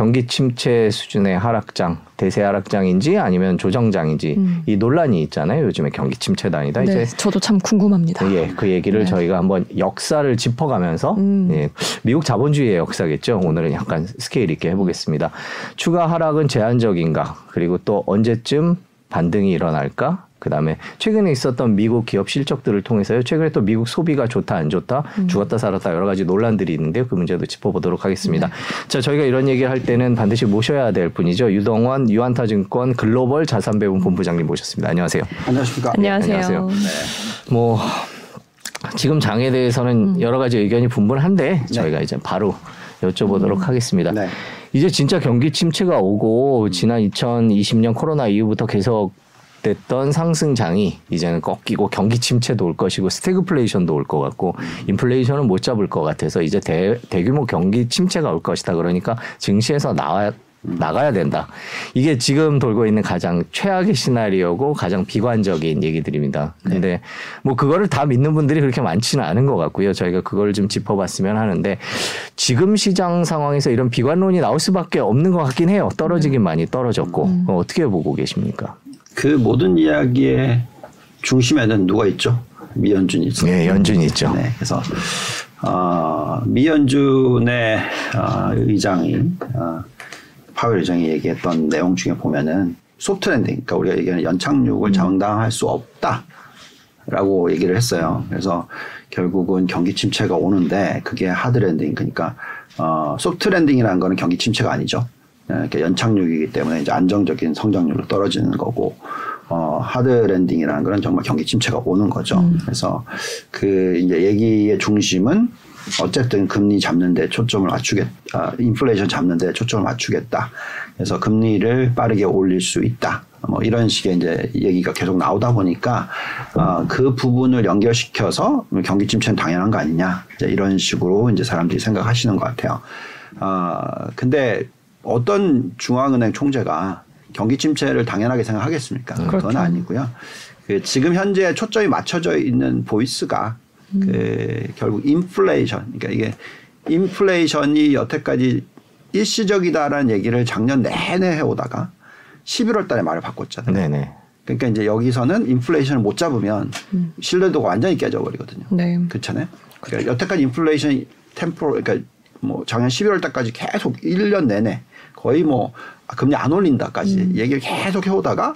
경기 침체 수준의 하락장, 대세 하락장인지 아니면 조정장인지 음. 이 논란이 있잖아요. 요즘에 경기 침체단이다. 네, 이제 저도 참 궁금합니다. 예, 그 얘기를 네. 저희가 한번 역사를 짚어가면서 음. 예, 미국 자본주의의 역사겠죠. 오늘은 약간 스케일 있게 해보겠습니다. 추가 하락은 제한적인가? 그리고 또 언제쯤 반등이 일어날까? 그다음에 최근에 있었던 미국 기업 실적들을 통해서요. 최근에 또 미국 소비가 좋다 안 좋다, 음. 죽었다 살았다 여러 가지 논란들이 있는데요. 그 문제도 짚어보도록 하겠습니다. 네. 자, 저희가 이런 얘기를 할 때는 반드시 모셔야 될 분이죠. 유동원 유한타증권 글로벌 자산배분 본부장님 모셨습니다. 안녕하세요. 안녕하십니까? 안녕하세요. 안녕하세요. 네. 뭐 지금 장에 대해서는 음. 여러 가지 의견이 분분한데 네. 저희가 이제 바로 여쭤보도록 음. 하겠습니다. 네. 이제 진짜 경기 침체가 오고 지난 2020년 코로나 이후부터 계속 됐던 상승장이 이제는 꺾이고 경기 침체도 올 것이고 스태그플레이션도 올 것 같고 인플레이션은 못 잡을 것 같아서 이제 대, 대규모 경기 침체가 올 것이다. 그러니까 증시에서 나와 나가야 된다. 이게 지금 돌고 있는 가장 최악의 시나리오고 가장 비관적인 얘기들입니다. 네. 근데 네. 뭐 그거를 다 믿는 분들이 그렇게 많지는 않은 것 같고요. 저희가 그걸 좀 짚어봤으면 하는데 지금 시장 상황에서 이런 비관론이 나올 수밖에 없는 것 같긴 해요. 떨어지긴 많이 떨어졌고 음. 어떻게 보고 계십니까? 그 모든 이야기의 중심에는 누가 있죠? 미연준이 있죠. 네, 연준이 있죠. 네, 그래서 어, 미연준의 어, 의장이 어, 파월 의장이 얘기했던 내용 중에 보면은 soft landing, 그러니까 우리가 얘기하는 연착륙을 음. 장담할 수 없다라고 얘기를 했어요. 그래서 결국은 경기 침체가 오는데 그게 hard landing, 그러니까 어, soft landing이라는 거는 경기 침체가 아니죠. 이렇게 연착륙이기 때문에 이제 안정적인 성장률로 떨어지는 거고 어, hard landing이라는 거는 정말 경기 침체가 오는 거죠. 음. 그래서 그 이제 얘기의 중심은 어쨌든 금리 잡는데 초점을 맞추겠, 아, 인플레이션 잡는데 초점을 맞추겠다. 그래서 금리를 빠르게 올릴 수 있다. 뭐 이런 식의 이제 얘기가 계속 나오다 보니까 어, 그 부분을 연결시켜서 경기 침체는 당연한 거 아니냐 이제 이런 식으로 이제 사람들이 생각하시는 것 같아요. 어, 근데 어떤 중앙은행 총재가 경기 침체를 당연하게 생각하겠습니까? 음. 그건 그렇죠. 아니고요. 그 지금 현재 초점이 맞춰져 있는 voice가 음. 그 결국 인플레이션, 그러니까 이게 인플레이션이 여태까지 일시적이다라는 얘기를 작년 내내 해오다가 11월 달에 말을 바꿨잖아요. 네네. 그러니까 이제 여기서는 인플레이션을 못 잡으면 음. 신뢰도가 완전히 깨져버리거든요. 네. 그렇잖아요. 그러니까 여태까지 인플레이션 tempo, 그러니까 뭐 작년 11월 달까지 계속 1년 내내 거의 뭐 금리 안 올린다까지 음. 얘기를 계속 해오다가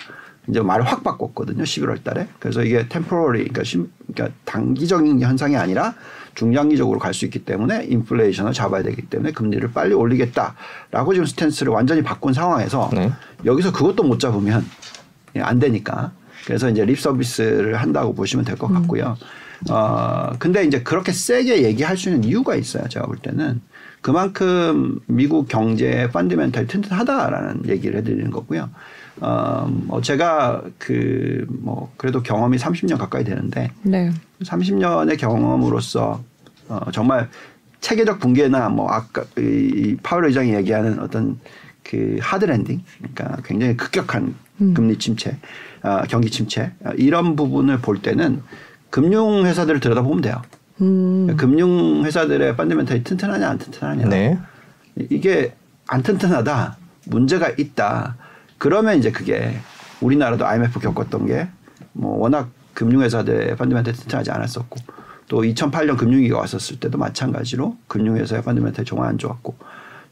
이제 말을 확 바꿨거든요. 11월 달에. 그래서 이게 temporary 그러니까, 심, 그러니까 단기적인 현상이 아니라 중장기적으로 갈 수 있기 때문에 인플레이션을 잡아야 되기 때문에 금리를 빨리 올리겠다라고 지금 stance를 완전히 바꾼 상황에서 네. 여기서 그것도 못 잡으면 안 되니까. 그래서 이제 립 서비스를 한다고 보시면 될것 음. 같고요. 음. 어, 근데 이제 그렇게 세게 얘기할 수 있는 이유가 있어요. 제가 볼 때는. 그만큼 미국 경제 fundamental이 튼튼하다라는 얘기를 해드리는 거고요. 어, 뭐 제가 그 뭐 그래도 경험이 30년 가까이 되는데 네. 30년의 경험으로서 어, 정말 체계적 붕괴나 뭐 아까 이 파월 의장이 얘기하는 어떤 그 hard landing 그러니까 굉장히 급격한 음. 경기 침체, 어, 경기 침체 어, 이런 부분을 볼 때는 금융 회사들을 들여다보면 돼요. 음. 금융 회사들의 펀드멘탈이 튼튼하냐 안 튼튼하냐. 네. 이게 안 튼튼하다. 문제가 있다. 그러면 이제 그게 우리나라도 IMF 겪었던 게 뭐 워낙 금융회사들의 펀드멘탈이 튼튼하지 않았었고 또 2008년 금융위기가 왔었을 때도 마찬가지로 금융회사의 펀드멘탈이 정말 안 좋았고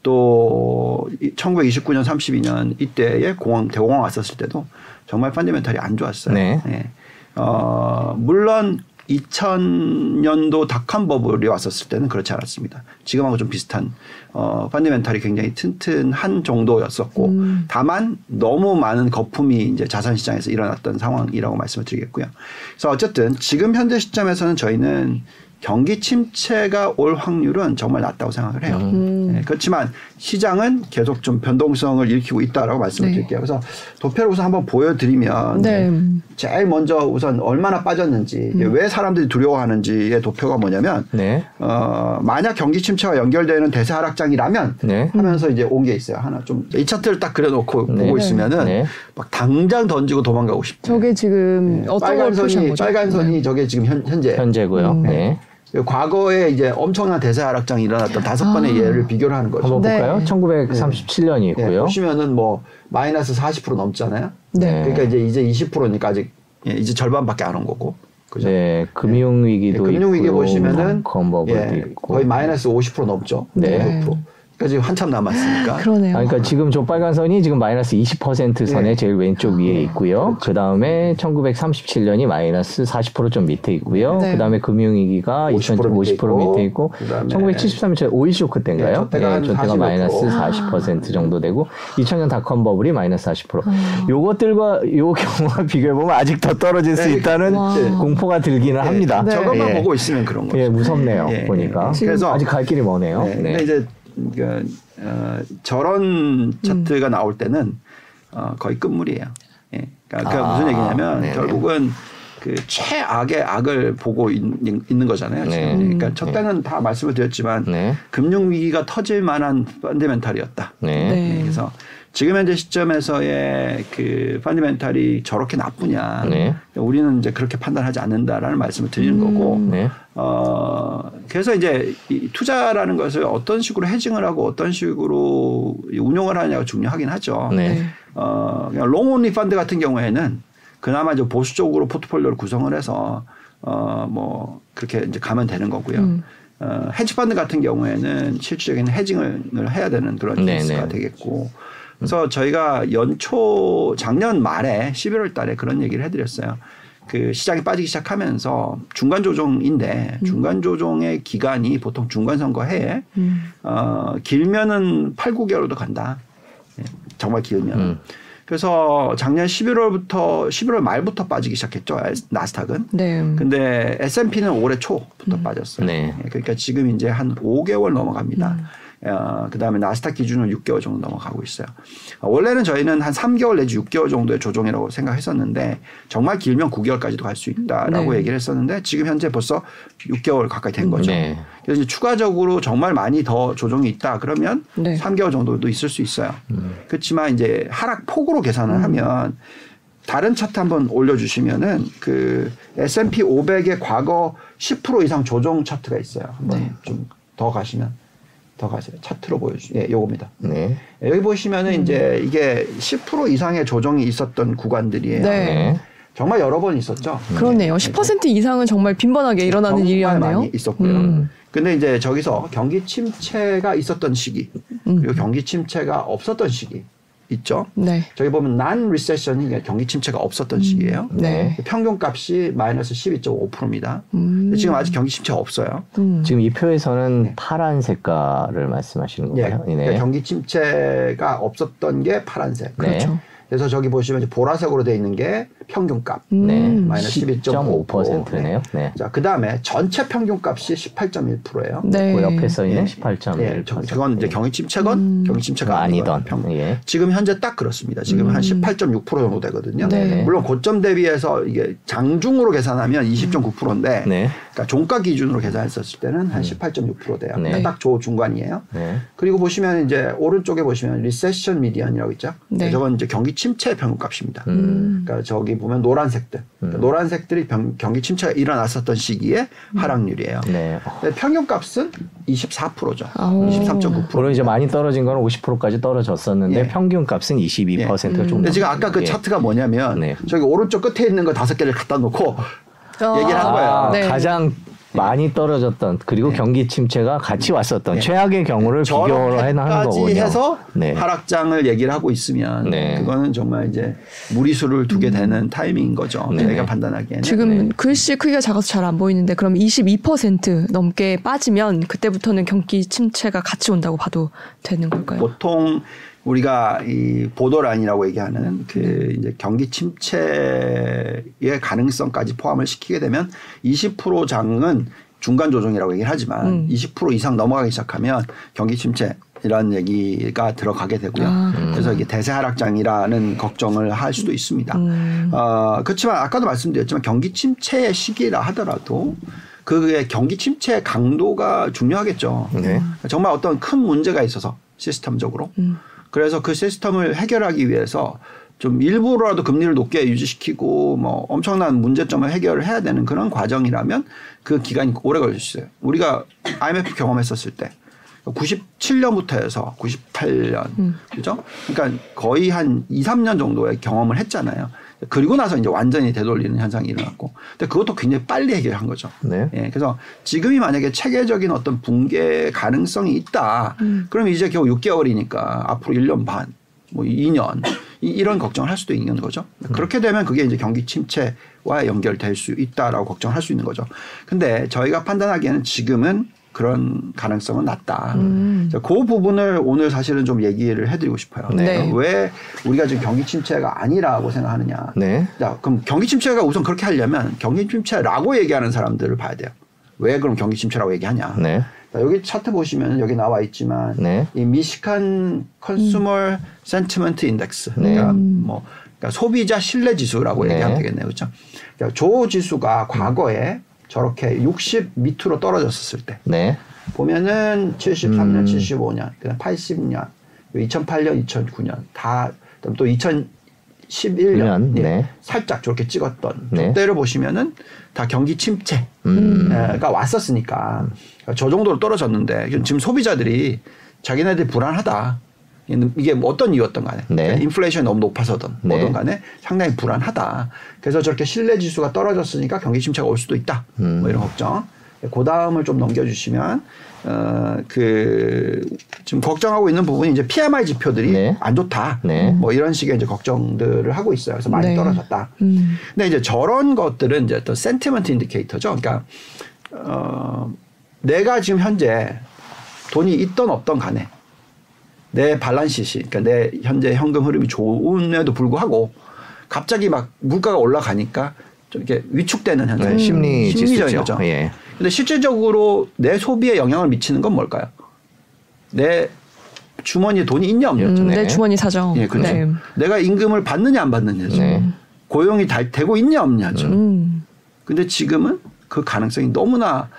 또 1929년 32년 이때에 공황 대공황 왔었을 때도 정말 펀드멘탈이 안 좋았어요. 네. 네. 어, 물론 2000년도 닷컴 버블이 왔었을 때는 그렇지 않았습니다. 지금하고 좀 비슷한 어 펀디멘탈이 굉장히 튼튼한 정도였었고 음. 다만 너무 많은 거품이 이제 자산 시장에서 일어났던 상황이라고 말씀을 드리겠고요. 그래서 어쨌든 지금 현재 시점에서는 저희는 경기 침체가 올 확률은 정말 낮다고 생각을 해요. 음. 네, 그렇지만 시장은 계속 좀 변동성을 일으키고 있다라고 말씀을 네. 드릴게요. 그래서 도표를 우선 한번 보여드리면 네. 제일 먼저 우선 얼마나 빠졌는지 음. 왜 사람들이 두려워하는지의 도표가 뭐냐면 네. 어, 만약 경기 침체와 연결되는 대세 하락장이라면 네. 하면서 이제 온 게 있어요. 하나 좀 이 차트를 딱 그려놓고 네. 보고 있으면은 막 당장 던지고 도망가고 싶죠. 저게 지금 어떤 빨간 선이 빨간 선이 저게 지금 현, 현재 현재고요. 음. 네. 과거에 이제 엄청난 대세 하락장이 일어났던 다섯 번의 아. 예를 비교를 하는 거죠. 한번 네. 볼까요? 1937년이 예, 있고요. 보시면은 뭐 마이너스 40% 넘잖아요. 네. 그러니까 이제 이제 20%니까 아직 예, 이제 절반밖에 안 온 거고. 그죠? 네, 금융 위기도 예, 금융 위기 있고요. 보시면은 건버블도 예. 거의 마이너스 50% 넘죠. 네. 5%. 지금 한참 남았으니까. 그러네요. 아, 그러니까 지금 저 빨간 선이 지금 마이너스 20% 선에 네. 제일 왼쪽 위에 있고요. 그 다음에 1937년이 마이너스 40%좀 밑에 있고요. 네. 그 다음에 금융위기가 50% 2000 밑에 50% 밑에 있고, 있고, 그다음에 1973년 오일 쇼크 때인가요? 네, 저때가 45%. 마이너스 아. 40% 정도 되고, 2000년 닷컴 버블이 마이너스 40%. 아. 요것들과 요 경우와 비교해 보면 아직 더 떨어질 수 네. 있다는 와. 공포가 들기는 예, 합니다. 네. 저것만 예. 보고 있으면 그런 거죠. 예, 무섭네요. 예, 보니까. 예. 그래서 아직 갈 길이 머네요. 네. 근데 이제 그, 어, 저런 차트가 나올 때는 어, 거의 끝물이에요. 예. 그러니까, 그러니까 아, 무슨 얘기냐면 네네. 결국은 그 최악의 악을 보고 있, 는 거잖아요. 지금. 네. 그러니까 저 때는 다 말씀을 드렸지만 네. 금융 위기가 터질 만한 펀드멘탈이었다. 네. 네. 그래서 지금 현재 시점에서의 그 fundamental이 저렇게 나쁘냐. 네. 우리는 이제 그렇게 판단하지 않는다라는 말씀을 드리는 거고. 네. 어, 그래서 이제 이 투자라는 것을 어떤 식으로 hedging을 하고 어떤 식으로 운용을 하냐가 중요하긴 하죠. 네. 네. 어, 그냥 long-only 펀드 같은 경우에는 그나마 좀 보수적으로 포트폴리오를 구성을 해서 어, 뭐 그렇게 이제 가면 되는 거고요. 음. 어, 헤지 펀드 같은 경우에는 실질적인 hedging을 해야 되는 그런 네, 케이스가 네. 되겠고. 그래서 저희가 연초 작년 말에 11월 달에 그런 얘기를 해드렸어요. 그 시장이 빠지기 시작하면서 중간 조정인데 중간 조정의 기간이 보통 중간 선거 해에 음. 어, 길면은 8, 9개월도 간다. 예, 정말 길면. 음. 그래서 작년 11월부터 11월 말부터 빠지기 시작했죠. 나스닥은. 네. 근데 S&P는 올해 초부터 빠졌어요. 네. 예, 그러니까 지금 이제 한 5개월 넘어갑니다. 어, 그 다음에 나스닥 기준은 6개월 정도 넘어가고 있어요. 어, 원래는 저희는 한 3개월 내지 6개월 정도의 조정이라고 생각했었는데 정말 길면 9개월까지도 갈 수 있다라고 네. 얘기를 했었는데 지금 현재 벌써 6개월 가까이 된 거죠. 네. 그래서 이제 추가적으로 정말 많이 더 조정이 있다 그러면 네. 3개월 정도도 있을 수 있어요. 그렇지만 이제 하락 폭으로 계산을 하면 다른 차트 한번 올려주시면은 그 S&P 500의 과거 10% 이상 조정 차트가 있어요. 한번 네. 좀더 가시면 더 가세요. 차트로 보여주. 예, 요겁니다. 네. 예, 여기 보시면은 이제 이게 10% 이상의 조정이 있었던 구간들이에요. 네. 네. 정말 여러 번 있었죠. 그렇네요. 10% 이상은 정말 빈번하게 일어나는 정말 일이었네요. 많이 있었고요. 음. 근데 이제 저기서 경기 침체가 있었던 시기 음. 그리고 경기 침체가 없었던 시기 있죠. 네. 저기 보면 난 리세션이 경기 침체가 없었던 시기예요. 네. 평균값이 마이너스 12.5%입니다. 음. 지금 아직 경기 침체가 없어요. 음. 지금 이 표에서는 파란 색깔을 말씀하시는 예. 건가요? 네. 그러니까 경기 침체가 없었던 게 파란색. 네. 그렇죠. 그래서 저기 보시면 보라색으로 되어 있는 게 평균값. 음. 네. 마이너스 12.5%네요. 네. 자, 그 다음에 전체 평균값이 18.1%예요. 네. 그 옆에 써 있는 예. 18.1%. 예, 저- 저건 이제 경기 침체건 음. 경기 침체가 아니던. 평. 예. 지금 현재 딱 그렇습니다. 지금 한18.6% 정도 되거든요. 네. 물론 고점 대비해서 이게 장중으로 계산하면 20.9%인데 네. 그러니까 종가 기준으로 계산했었을 때는 한 18.6% 돼요. 네. 그러니까 딱 조중간이에요. 네. 그리고 보시면 이제 오른쪽에 보시면 recession median이라고 있죠. 네. 저건 이제 경기 침체 평균값입니다. 음. 그러니까 저기 보면 노란색들, 그러니까 노란색들이 병- 경기 침체가 일어났었던 시기에 하락률이에요. 네. 근데 평균 값은 24%죠. 아오. 23.9%. 물론 이제 많이 떨어진 거는 50%까지 떨어졌었는데 예. 평균 값은 22%가 좀. 근데 지금 아까 그 예. 차트가 뭐냐면 네. 저기 오른쪽 끝에 있는 거 다섯 개를 갖다 놓고 어. 얘기를 한 거예요. 아, 네. 가장 많이 떨어졌던 그리고 경기 침체가 같이 왔었던 네. 최악의 경우를 하는 저렇게까지 거군요. 해서 네. 하락장을 얘기를 하고 있으면 네. 그거는 정말 이제 무리수를 두게 되는 타이밍인 거죠. 네. 저희가 판단하기에는. 지금 글씨 크기가 작아서 잘 안 보이는데 그럼 22% 넘게 빠지면 그때부터는 경기 침체가 같이 온다고 봐도 되는 걸까요? 보통 우리가 이 보도란이라고 얘기하는 그 네. 이제 경기 침체의 가능성까지 포함을 시키게 되면 20% 장은 중간 조정이라고 얘기를 하지만 음. 20% 이상 넘어가기 시작하면 경기 침체 이런 얘기가 들어가게 되고요. 아. 그래서 이게 대세 하락장이라는 걱정을 할 수도 있습니다. 음. 어, 그렇지만 아까도 말씀드렸지만 경기 침체의 시기라 하더라도 그게 경기 침체의 강도가 중요하겠죠. 네. 정말 어떤 큰 문제가 있어서 시스템적으로. 음. 그래서 그 시스템을 해결하기 위해서 좀 일부러라도 금리를 높게 유지시키고 뭐 엄청난 문제점을 해결을 해야 되는 그런 과정이라면 그 기간이 오래 걸릴 수 있어요. 우리가 IMF 경험했었을 때 97년부터 해서 98년 음. 그죠? 그러니까 거의 한 2, 3년 정도의 경험을 했잖아요. 그리고 나서 이제 완전히 되돌리는 현상이 일어났고, 근데 그것도 굉장히 빨리 해결한 거죠. 네. 예, 그래서 지금이 만약에 체계적인 어떤 붕괴 가능성이 있다. 음. 그럼 이제 겨우 6개월이니까 앞으로 1년 반, 뭐 2년 이- 이런 걱정을 할 수도 있는 거죠. 그렇게 되면 그게 이제 경기 침체와 연결될 수 있다라고 걱정을 할수 있는 거죠. 근데 저희가 판단하기에는 지금은 그런 가능성은 낮다. 음. 자, 그 부분을 오늘 사실은 좀 얘기를 해드리고 싶어요. 네. 왜 우리가 지금 경기 침체가 아니라고 생각하느냐. 네. 자, 그럼 경기 침체가 우선 그렇게 하려면 경기 침체라고 얘기하는 사람들을 봐야 돼요. 왜 그럼 경기 침체라고 얘기하냐. 네. 자, 여기 차트 보시면 여기 나와 있지만 네. 이 미시간 consumer sentiment index 네. 그러니까 뭐 그러니까 소비자 신뢰 지수라고 네. 얘기하면 되겠네요. 그렇죠? 그러니까 저 지수가 과거에 저렇게 60 밑으로 떨어졌었을 때 네. 보면은 73년, 음. 75년, 그다음 80년, 2008년, 2009년 다 또 2011년 년, 예, 네. 살짝 저렇게 찍었던 네. 저때를 보시면은 다 경기 침체 음. 가 왔었으니까 저 정도로 떨어졌는데 지금 소비자들이 자기네들이 불안하다. 이게 뭐 어떤 이유였던 간에 네. 그러니까 인플레이션이 너무 높아서든 네. 뭐든 간에 상당히 불안하다. 그래서 저렇게 신뢰 지수가 떨어졌으니까 경기 침체가 올 수도 있다. 음. 뭐 이런 걱정. 그 다음을 좀 넘겨주시면 어그 지금 걱정하고 있는 부분이 이제 PMI 지표들이 네. 안 좋다. 네. 뭐 이런 식의 이제 걱정들을 하고 있어요. 그래서 많이 네. 떨어졌다. 음. 근데 이제 저런 것들은 이제 또 센티먼트 인디케이터죠. 그러니까 어 내가 지금 현재 돈이 있던 없던 간에 내 발란시시 그러니까 내 현재 현금 흐름이 좋음에도 불구하고 갑자기 막 물가가 올라가니까 좀 이렇게 위축되는 현상. 네, 심리 심리적인 지수죠. 거죠. 예. 근데 실질적으로 내 소비에 영향을 미치는 건 뭘까요? 내 주머니에 돈이 있냐 없냐죠. 음, 네. 내 주머니 사정. 예, 그렇죠. 네. 내가 임금을 받느냐 안 받느냐죠. 네. 고용이 달, 되고 있냐 없냐죠. 음. 근데 지금은 그 가능성이 너무나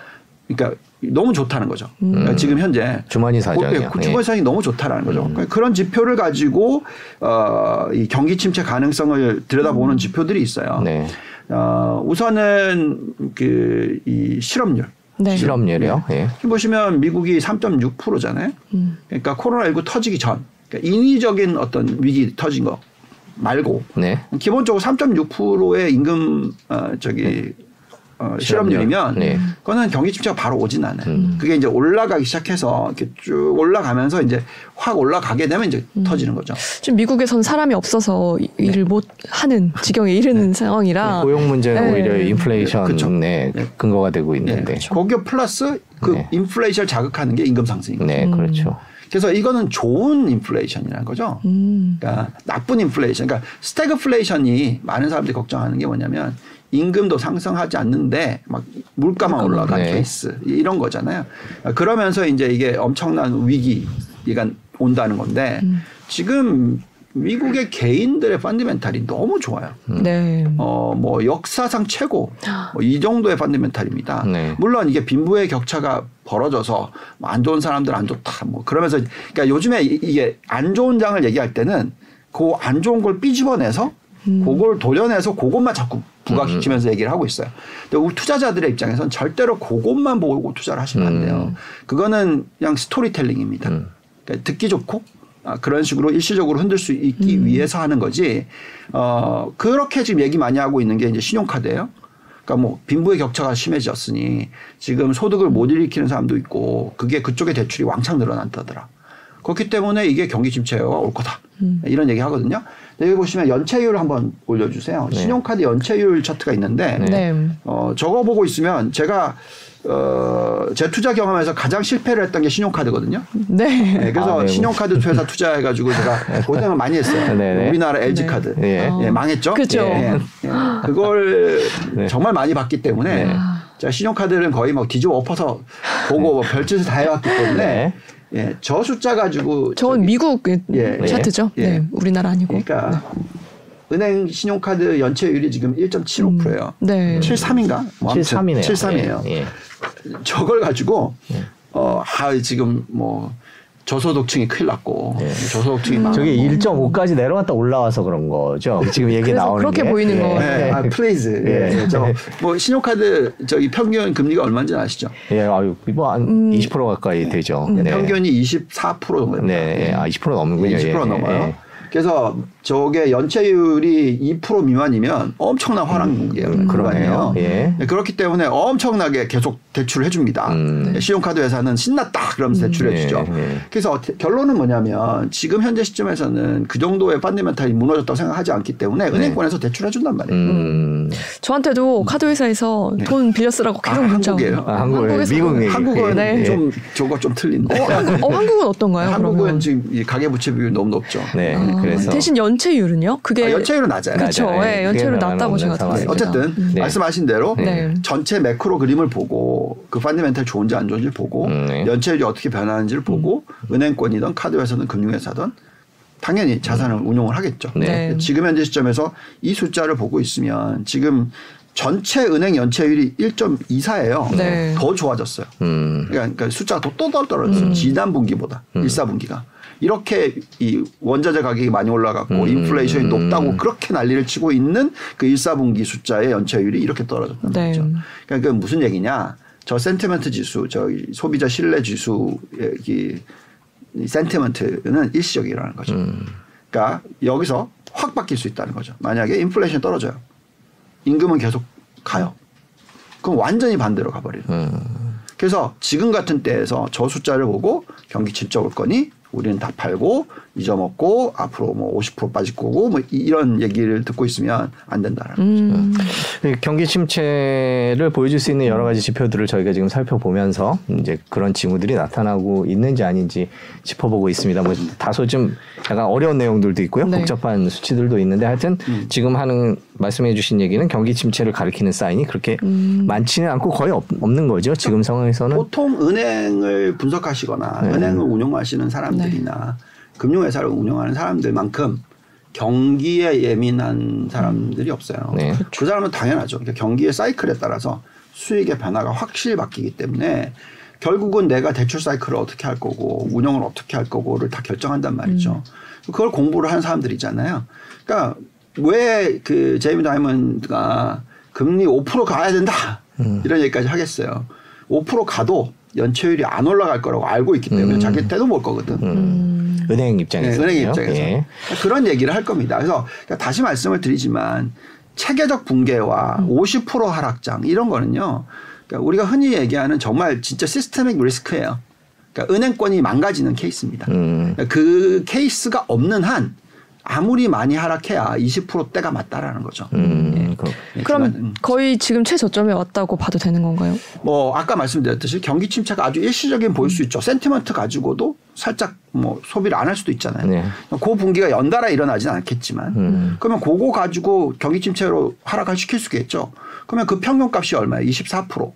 그러니까 너무 좋다는 거죠. 그러니까 지금 현재 주머니 사정이요. 고- 그 주머니 사정이 너무 좋다라는 거죠. 그러니까 그런 지표를 가지고 어, 이 경기 침체 가능성을 들여다보는 지표들이 있어요. 네. 어, 우선은 그 이 실업률. 네. 실업률이요. 예. 지금 보시면 미국이 3.6%잖아요. 음. 그러니까 코로나19 터지기 전, 그러니까 인위적인 어떤 위기 터진 거 말고 네. 기본적으로 3.6%의 임금 어, 저기 어, 실업률이면 네. 그거는 경기 침체가 바로 오진 않아요. 음. 그게 이제 올라가기 시작해서 이렇게 쭉 올라가면서 이제 확 올라가게 되면 이제 음. 터지는 거죠. 지금 미국에선 사람이 없어서 이- 일을 못 하는 지경에 이르는 상황이라 고용 문제는 네. 오히려. 네. 근거가 되고 네. 있는데. 거기에 플러스 그 네. 인플레이션을 자극하는 게 임금 상승인 거죠. 네, 그렇죠. 그래서 이거는 좋은 인플레이션이라는 거죠. 음. 그러니까 나쁜 인플레이션, 그러니까 스태그플레이션이 많은 사람들이 걱정하는 게 뭐냐면 임금도 상승하지 않는데 막 물가만 올라간 네. 케이스 이런 거잖아요. 그러면서 이제 이게 엄청난 위기가 온다는 건데 음. 지금 미국의 개인들의 펀드멘탈이 너무 좋아요. 네. 어, 뭐 역사상 최고 뭐 이 정도의 펀드멘탈입니다. 네. 물론 이게 빈부의 격차가 벌어져서 뭐 안 좋은 사람들 안 좋다 뭐 그러면서 그러니까 요즘에 이- 이게 안 좋은 장을 얘기할 때는 그 안 좋은 걸 삐집어내서 음. 그걸 도려내서 그것만 자꾸 부각시키면서 얘기를 하고 있어요. 근데 우리 투자자들의 입장에선 절대로 그것만 보고 투자를 하시면 안 돼요. 음. 그거는 그냥 스토리텔링입니다. 음. 그러니까 듣기 좋고 아, 그런 식으로 일시적으로 흔들 수 있기 위해서 하는 거지. 어, 그렇게 지금 얘기 많이 하고 있는 게 이제 신용카드예요. 그러니까 뭐 빈부의 격차가 심해졌으니 지금 소득을 못 일으키는 사람도 있고 그게 그쪽에 대출이 왕창 늘어난다더라. 그렇기 때문에 이게 경기 침체가 올 거다. 이런 얘기 하거든요. 여기 보시면 연체율 한번 올려주세요. 네. 신용카드 연체율 차트가 있는데 네. 네. 어, 저거 보고 있으면 제가 어, 제 투자 경험에서 가장 실패를 했던 게 신용카드거든요. 네. 네, 그래서 아, 네. 신용카드 회사 투자해가지고 제가 고생을 많이 했어요. 네, 네. 우리나라 LG 네. 카드. 예. 어. 예, 망했죠. 그죠. 예, 예. 그걸 네. 정말 많이 봤기 때문에 네. 제가 신용카드는 거의 막 뒤집어 엎어서 보고 뭐 별짓을 다 해왔기 때문에 네. 예, 저 숫자 가지고 저건 저기- 미국 예. 차트죠. 예. 네. 우리나라 아니고. 그러니까 은행 신용카드 연체율이 지금 1.75%예요. 네. 73인가? 뭐 73이네요. 73이에요. 예. 예. 저걸 가지고 네. 어, 아, 지금 뭐 저소득층이 큰일 났고 네. 저소득층이 망하고. 저게 1.5까지 내려갔다 올라와서 그런 거죠. 지금 얘기 나오는 그렇게 게. 보이는 거. 네, 아, 플레이즈. 예. 예. 저뭐 신용카드 저기 평균 금리가 얼마인지 아시죠? 예, 아유, 뭐한 20% 가까이 되죠. 네. 평균이 24% 정도 됩니다. 네, 예. 아, 20% 넘는군요. 20% 예, 예, 넘어요. 예. 그래서 저게 연체율이 2% 미만이면 엄청난 활황이에요. 음, 그러네요. 예. 네, 그렇기 때문에 엄청나게 계속 대출을 해줍니다. 음. 네, 신용카드 회사는 신났다 그러면서 대출해주죠. 예, 예. 그래서 결론은 뭐냐면 지금 현재 시점에서는 그 정도의 fundamental이 무너졌다고 생각하지 않기 때문에 은행권에서 대출해준단 말이에요. 네. 음, 저한테도 카드 회사에서 돈 빌려 쓰라고 계속 아, 문자 한국이에요? 오고. 아, 한국에 한국에서 미국 얘기. 한국은 네. 좀 저거 좀 틀린데. 어, 한- 어, 한국 은 어떤가요? 한국은 그러면? 지금 이 가계부채 비율 너무 높죠. 네, 아, 그래서 대신 연 체율은요? 그게 아, 연체율은 낮아요. 예, 연체율은 그게 낮다고 제가 네, 들었습니다. 어쨌든 네. 말씀하신 대로 네. 전체 매크로 그림을 보고 그 펀드멘탈 좋은지 안 좋은지 보고 음, 네. 연체율이 어떻게 변하는지를 보고 은행권이든 카드회사든 금융회사든 당연히 자산을 운용을 하겠죠. 네. 지금 현재 시점에서 이 숫자를 보고 있으면 지금 전체 은행 연체율이 1.24예요. 네. 더 좋아졌어요. 음, 그러니까, 그러니까 숫자가 또 떨어졌어요. 지난 분기보다 일 1사분기가. 이렇게 이 원자재 가격이 많이 올라갔고 음. 인플레이션이 높다고 그렇게 난리를 치고 있는 그 1사분기 숫자의 연체율이 이렇게 떨어졌다는 네. 거죠. 그러니까 그 무슨 얘기냐? 저 센티먼트 지수, 저 소비자 신뢰 지수의 이, 이 센티먼트는 일시적이라는 거죠. 음. 그러니까 여기서 확 바뀔 수 있다는 거죠. 만약에 인플레이션이 떨어져요. 임금은 계속 가요. 그럼 완전히 반대로 가버려요. 음. 그래서 지금 같은 때에서 저 숫자를 보고 경기 침체 올 거니 우리는 다 팔고 잊어먹고 앞으로 뭐 50% 빠질 거고 뭐 이- 이런 얘기를 듣고 있으면 안 된다는 거죠. 음, 이 경기 침체를 보여줄 수 있는 여러 가지 지표들을 저희가 지금 살펴보면서 이제 그런 징후들이 나타나고 있는지 아닌지 짚어보고 있습니다. 뭐 다소 좀 약간 어려운 내용들도 있고요. 네. 복잡한 수치들도 있는데 하여튼 지금 하는 말씀해 주신 얘기는 경기 침체를 가리키는 사인이 그렇게 음. 많지는 않고 거의 없, 는 거죠. 지금 상황에서는. 보통 은행을 분석하시거나 네. 은행을 운영하시는 사람들이나 금융회사를 운영하는 사람들만큼 경기에 예민한 사람들이 없어요. 네. 그 사람은 당연하죠. 그러니까 경기의 사이클에 따라서 수익의 변화가 확실히 바뀌기 때문에 결국은 내가 대출 사이클을 어떻게 할 거고 운영을 어떻게 할 거고를 다 결정한단 말이죠. 그걸 공부를 한 사람들이잖아요. 그러니까 왜 그 제이미 다이먼드가 금리 5% 가야 된다 이런 얘기까지 하겠어요. 5% 가도 연체율이 안 올라갈 거라고 알고 있기 때문에 자기 때도 볼 거거든. 음. 은행 입장에서. 네, 은행 입장에서 예. 그런 얘기를 할 겁니다. 그래서 다시 말씀을 드리지만 체계적 붕괴와 음. 50% 하락장 이런 거는요. 그러니까 우리가 흔히 얘기하는 정말 진짜 systemic risk예요. 그러니까 은행권이 망가지는 케이스입니다. 음. 그러니까 그 케이스가 없는 한 아무리 많이 하락해야 20%대가 맞다라는 거죠. 음, 그렇 예, 그럼 음. 거의 지금 최저점에 왔다고 봐도 되는 건가요? 뭐 아까 말씀드렸듯이 경기 침체가 아주 일시적인 보일 수 있죠. sentiment 가지고도 살짝 뭐 소비를 안 할 수도 있잖아요. 네. 그 분기가 연달아 일어나지는 않겠지만 음. 그러면 그거 가지고 경기 침체로 하락을 시킬 수 있겠죠. 그러면 그 평균값이 얼마예요? 24%.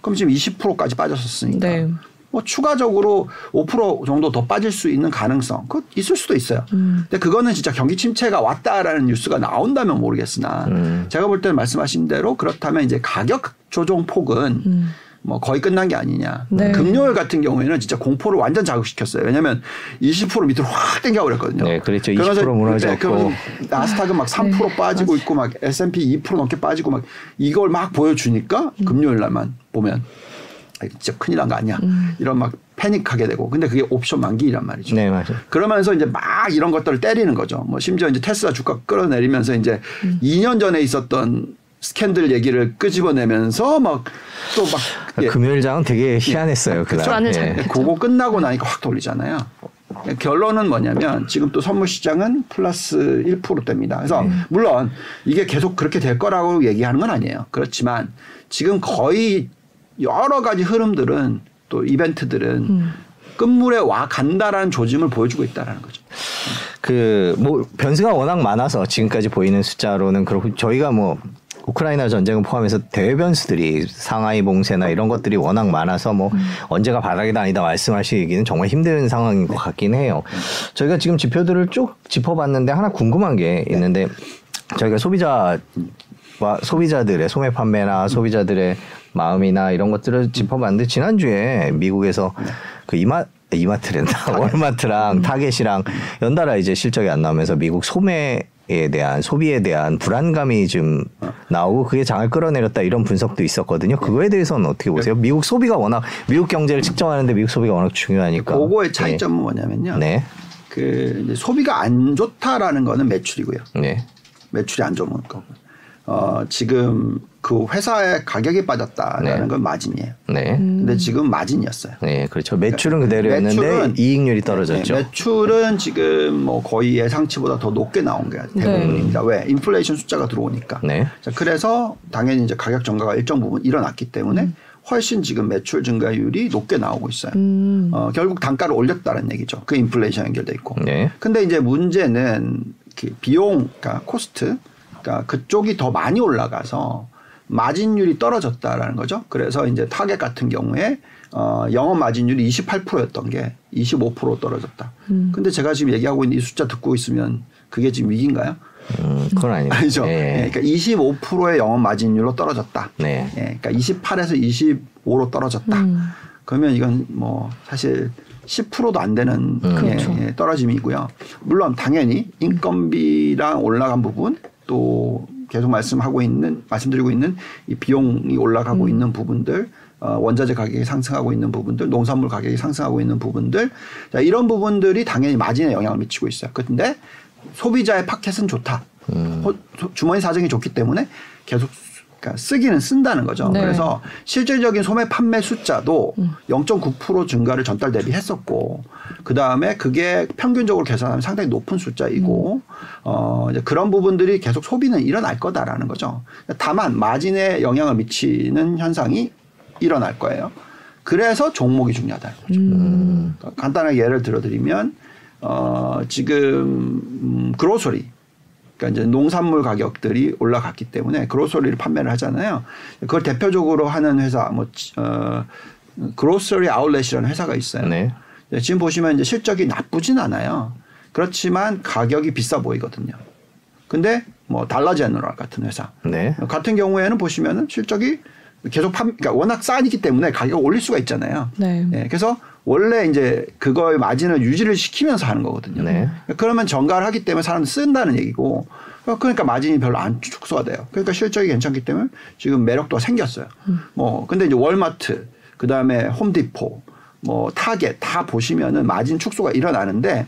그럼 지금 20%까지 빠졌었으니까. 네. 뭐 추가적으로 5% 정도 더 빠질 수 있는 가능성 그 있을 수도 있어요. 음. 근데 그거는 진짜 경기 침체가 왔다라는 뉴스가 나온다면 모르겠으나 음. 제가 볼 때는 말씀하신 대로 그렇다면 이제 가격 조정 폭은 음. 뭐 거의 끝난 게 아니냐. 네. 금요일 같은 경우에는 진짜 공포를 완전 자극시켰어요. 왜냐하면 20% 밑으로 확 땡겨버렸거든요. 네, 그랬죠. 20% 그러면서 무너졌고. 네, 나스닥은 막3% 빠지고 있고 막 S&P 2% 넘게 빠지고 막 이걸 막 보여주니까 금요일 날만 보면 아, 진짜 큰일 난 거 아니야. 이런 막 패닉하게 되고. 근데 그게 옵션 만기란 말이죠. 네, 맞아요. 그러면서 이제 막 이런 것들을 때리는 거죠. 뭐 심지어 이제 테슬라 주가 끌어내리면서 이제 2년 전에 있었던 스캔들 얘기를 끄집어내면서 막 또막 예. 금요일장은 되게 희한했어요. 그날. 불안을 예. 잘- 그거 끝나고 나니까 확 돌리잖아요. 결론은 뭐냐면 지금 또 선물 시장은 플러스 1%대입니다. 그래서 물론 이게 계속 그렇게 될 거라고 얘기하는 건 아니에요. 그렇지만 지금 거의 여러 가지 흐름들은 또 이벤트들은 끝물에 와 간다라는 조짐을 보여주고 있다라는 거죠. 그 뭐 변수가 워낙 많아서 지금까지 보이는 숫자로는 그렇고 저희가 뭐 우크라이나 전쟁을 포함해서 대외 변수들이 상하이 봉쇄나 이런 것들이 워낙 많아서 뭐 언제가 바닥이다 아니다 말씀하시기는 정말 힘든 상황인 것 같긴 해요. 저희가 지금 지표들을 쭉 짚어봤는데 하나 궁금한 게 있는데 저희가 소비자 와 소비자들의 소매 판매나 소비자들의 마음이나 이런 것들을 짚어봤는데 지난주에 미국에서 그 이마 이마트랜다 월마트랑 타겟이랑 연달아 이제 실적이 안 나오면서 미국 소매 에 대한 소비에 대한 불안감이 좀 나오고 그게 장을 끌어내렸다 이런 분석도 있었거든요. 그거에 대해서는 어떻게 보세요? 미국 소비가 워낙 미국 경제를 측정하는데 미국 소비가 워낙 중요하니까. 그거의 차이점은 뭐냐면요. 네. 그 소비가 안 좋다라는 거는 매출이고요. 네. 매출이 안 좋은 거고. 어, 지금 그 회사의 가격이 빠졌다라는 네. 건 마진이에요. 네. 근데 지금 마진이었어요. 네, 그렇죠. 매출은 그대로였는데 매출은- 이익률이 떨어졌죠. 네, 매출은 지금 뭐 거의 예상치보다 더 높게 나온 게 대부분입니다. 왜? 인플레이션 숫자가 들어오니까. 네. 자, 그래서 당연히 이제 가격 증가가 일정 부분 일어났기 때문에 훨씬 지금 매출 증가율이 높게 나오고 있어요. 음. 어, 결국 단가를 올렸다는 얘기죠. 그 인플레이션 연결돼 있고. 네. 근데 이제 문제는 그 비용, 그러니까 코스트, 그러니까 그쪽이 더 많이 올라가서 마진율이 떨어졌다라는 거죠. 그래서 이제 타겟 같은 경우에 어, 영업 마진율이 28%였던 게 25% 떨어졌다. 근데 제가 지금 얘기하고 있는 이 숫자 듣고 있으면 그게 지금 위기인가요? 음, 그건 아니죠. 아니죠. 네. 예, 그러니까 25%의 영업 마진율로 떨어졌다. 네. 예, 그러니까 28에서 25로 떨어졌다. 음. 그러면 이건 뭐 사실 10%도 안 되는 예, 그렇죠. 예, 떨어짐이고요. 물론 당연히 인건비랑 올라간 부분 또 계속 말씀하고 있는 말씀드리고 있는 이 비용이 올라가고 있는 부분들 어, 원자재 가격이 상승하고 있는 부분들, 농산물 가격이 상승하고 있는 부분들, 자, 이런 부분들이 당연히 마진에 영향을 미치고 있어요. 그런데 소비자의 파켓은 좋다. 호- 주머니 사정이 좋기 때문에 계속 쓰- 그러니까 쓰기는 쓴다는 거죠. 네. 그래서 실질적인 소매 판매 숫자도 0.9% 증가를 전달 대비 했었고, 그 다음에 그게 평균적으로 계산하면 상당히 높은 숫자이고, 어, 이제 그런 부분들이 계속 소비는 일어날 거다라는 거죠. 다만 마진에 영향을 미치는 현상이 일어날 거예요. 그래서 종목이 중요하다는 거죠. 그러니까 간단하게 예를 들어드리면, 어, 지금, 음, 그로소리. 그러니까 이제 농산물 가격들이 올라갔기 때문에 그로서리를 판매를 하잖아요. 그걸 대표적으로 하는 회사 뭐 어, 그로서리 아울렛이라는 회사가 있어요. 네. 네, 지금 보시면 이제 실적이 나쁘진 않아요. 그렇지만 가격이 비싸 보이거든요. 근데 뭐 달라 제너럴 같은 회사 네. 같은 경우에는 보시면은 실적이 계속 판, 그러니까 워낙 싸니기 때문에 가격을 올릴 수가 있잖아요. 네. 예, 그래서 원래 이제 그거의 마진을 유지를 시키면서 하는 거거든요. 네. 그러면 전가를 하기 때문에 사람들 쓴다는 얘기고 그러니까 마진이 별로 안 축소가 돼요. 그러니까 실적이 괜찮기 때문에 지금 매력도가 생겼어요. 뭐 근데 이제 월마트 그 다음에 홈디포 뭐 타겟 다 보시면은 마진 축소가 일어나는데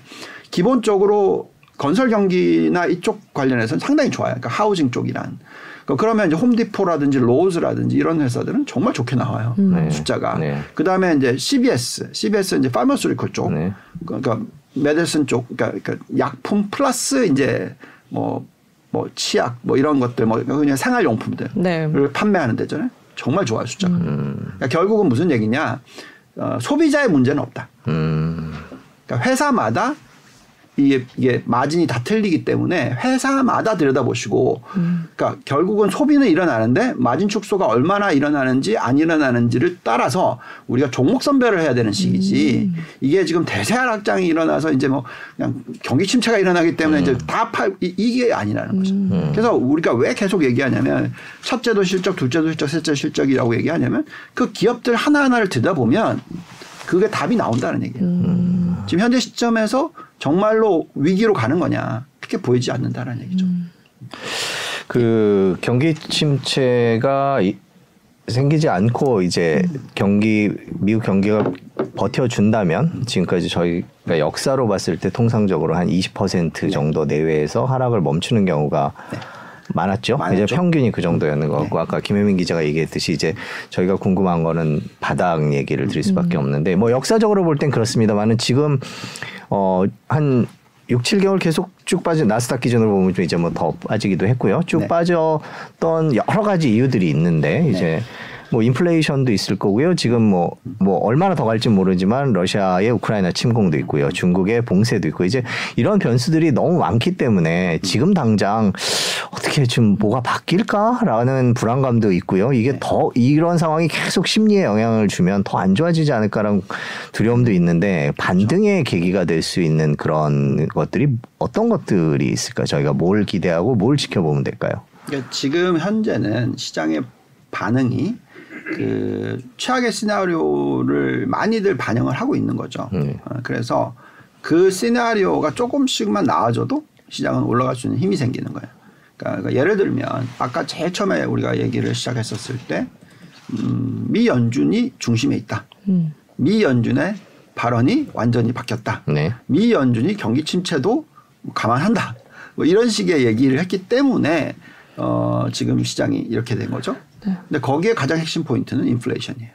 기본적으로 건설 경기나 이쪽 관련해서는 상당히 좋아요. 그러니까 housing 쪽이란. 그러니까 그러면 이제 홈디포라든지 로즈라든지 이런 회사들은 정말 좋게 나와요. 네. 숫자가. 네. 그 다음에 이제 CVS, CVS 이제 pharmaceutical 쪽. 네. 그러니까 메디슨 쪽, 그러니까, 그러니까 약품 플러스 이제 뭐, 뭐 치약 뭐 이런 것들 뭐 그냥 생활 용품들을 네. 판매하는 데잖아요. 정말 좋아요 숫자가. 그러니까 결국은 무슨 얘기냐? 어, 소비자의 문제는 없다. 음. 그러니까 회사마다 이게, 이게 마진이 다 틀리기 때문에 회사마다 들여다보시고 그러니까 결국은 소비는 일어나는데 마진 축소가 얼마나 일어나는지 안 일어나는지를 따라서 우리가 종목 선별을 해야 되는 시기지. 이게 지금 대세 하락장이 일어나서 이제 뭐 그냥 경기 침체가 일어나기 때문에 이제 다 팔 이게 아니라는 거죠. 그래서 우리가 왜 계속 얘기하냐면 첫째도 실적, 둘째도 실적, 셋째 실적이라고 얘기하냐면 그 기업들 하나하나를 들여다보면 그게 답이 나온다는 얘기예요. 지금 현재 시점에서 정말로 위기로 가는 거냐? 그렇게 보이지 않는다는 얘기죠. 그 경기 침체가 이- 생기지 않고 이제 경기 미국 경기가 버텨준다면 지금까지 저희가 역사로 봤을 때 통상적으로 한 20% 정도 내외에서 하락을 멈추는 경우가 많았죠. 많았죠. 이제 평균이 그 정도였는 것 같고 아까 김혜민 기자가 얘기했듯이 이제 저희가 궁금한 거는 바닥 얘기를 드릴 수밖에 없는데 뭐 역사적으로 볼 땐 그렇습니다만은 지금 어한 6, 7개월 계속 쭉 빠진 나스닥 기준으로 보면 좀 이제 뭐 더 빠지기도 했고요. 쭉 네. 빠졌던 여러 가지 이유들이 있는데 이제 뭐 인플레이션도 있을 거고요. 지금 뭐 뭐 얼마나 더 갈지 모르지만 러시아의 우크라이나 침공도 있고요. 중국의 봉쇄도 있고 이제 이런 변수들이 너무 많기 때문에 지금 당장 어떻게 좀 뭐가 바뀔까라는 불안감도 있고요. 이게 더 이런 상황이 계속 심리에 영향을 주면 더 안 좋아지지 않을까라는 두려움도 있는데 반등의 계기가 될 수 있는 그런 것들이 어떤 것들이 있을까? 저희가 뭘 기대하고 뭘 지켜보면 될까요? 그러니까 지금 현재는 시장의 반응이 그 최악의 시나리오를 많이들 반영을 하고 있는 거죠. 네. 어, 그래서 그 시나리오가 조금씩만 나아져도 시장은 올라갈 수 있는 힘이 생기는 거예요. 그러니까 예를 들면 아까 제일 처음에 우리가 얘기를 시작했었을 때 음, 미 연준이 중심에 있다. 음. 미 연준의 발언이 완전히 바뀌었다. 네. 미 연준이 경기 침체도 감안한다. 뭐 이런 식의 얘기를 했기 때문에 어, 지금 시장이 이렇게 된 거죠. 네. 근데 거기에 가장 핵심 포인트는 인플레이션이에요.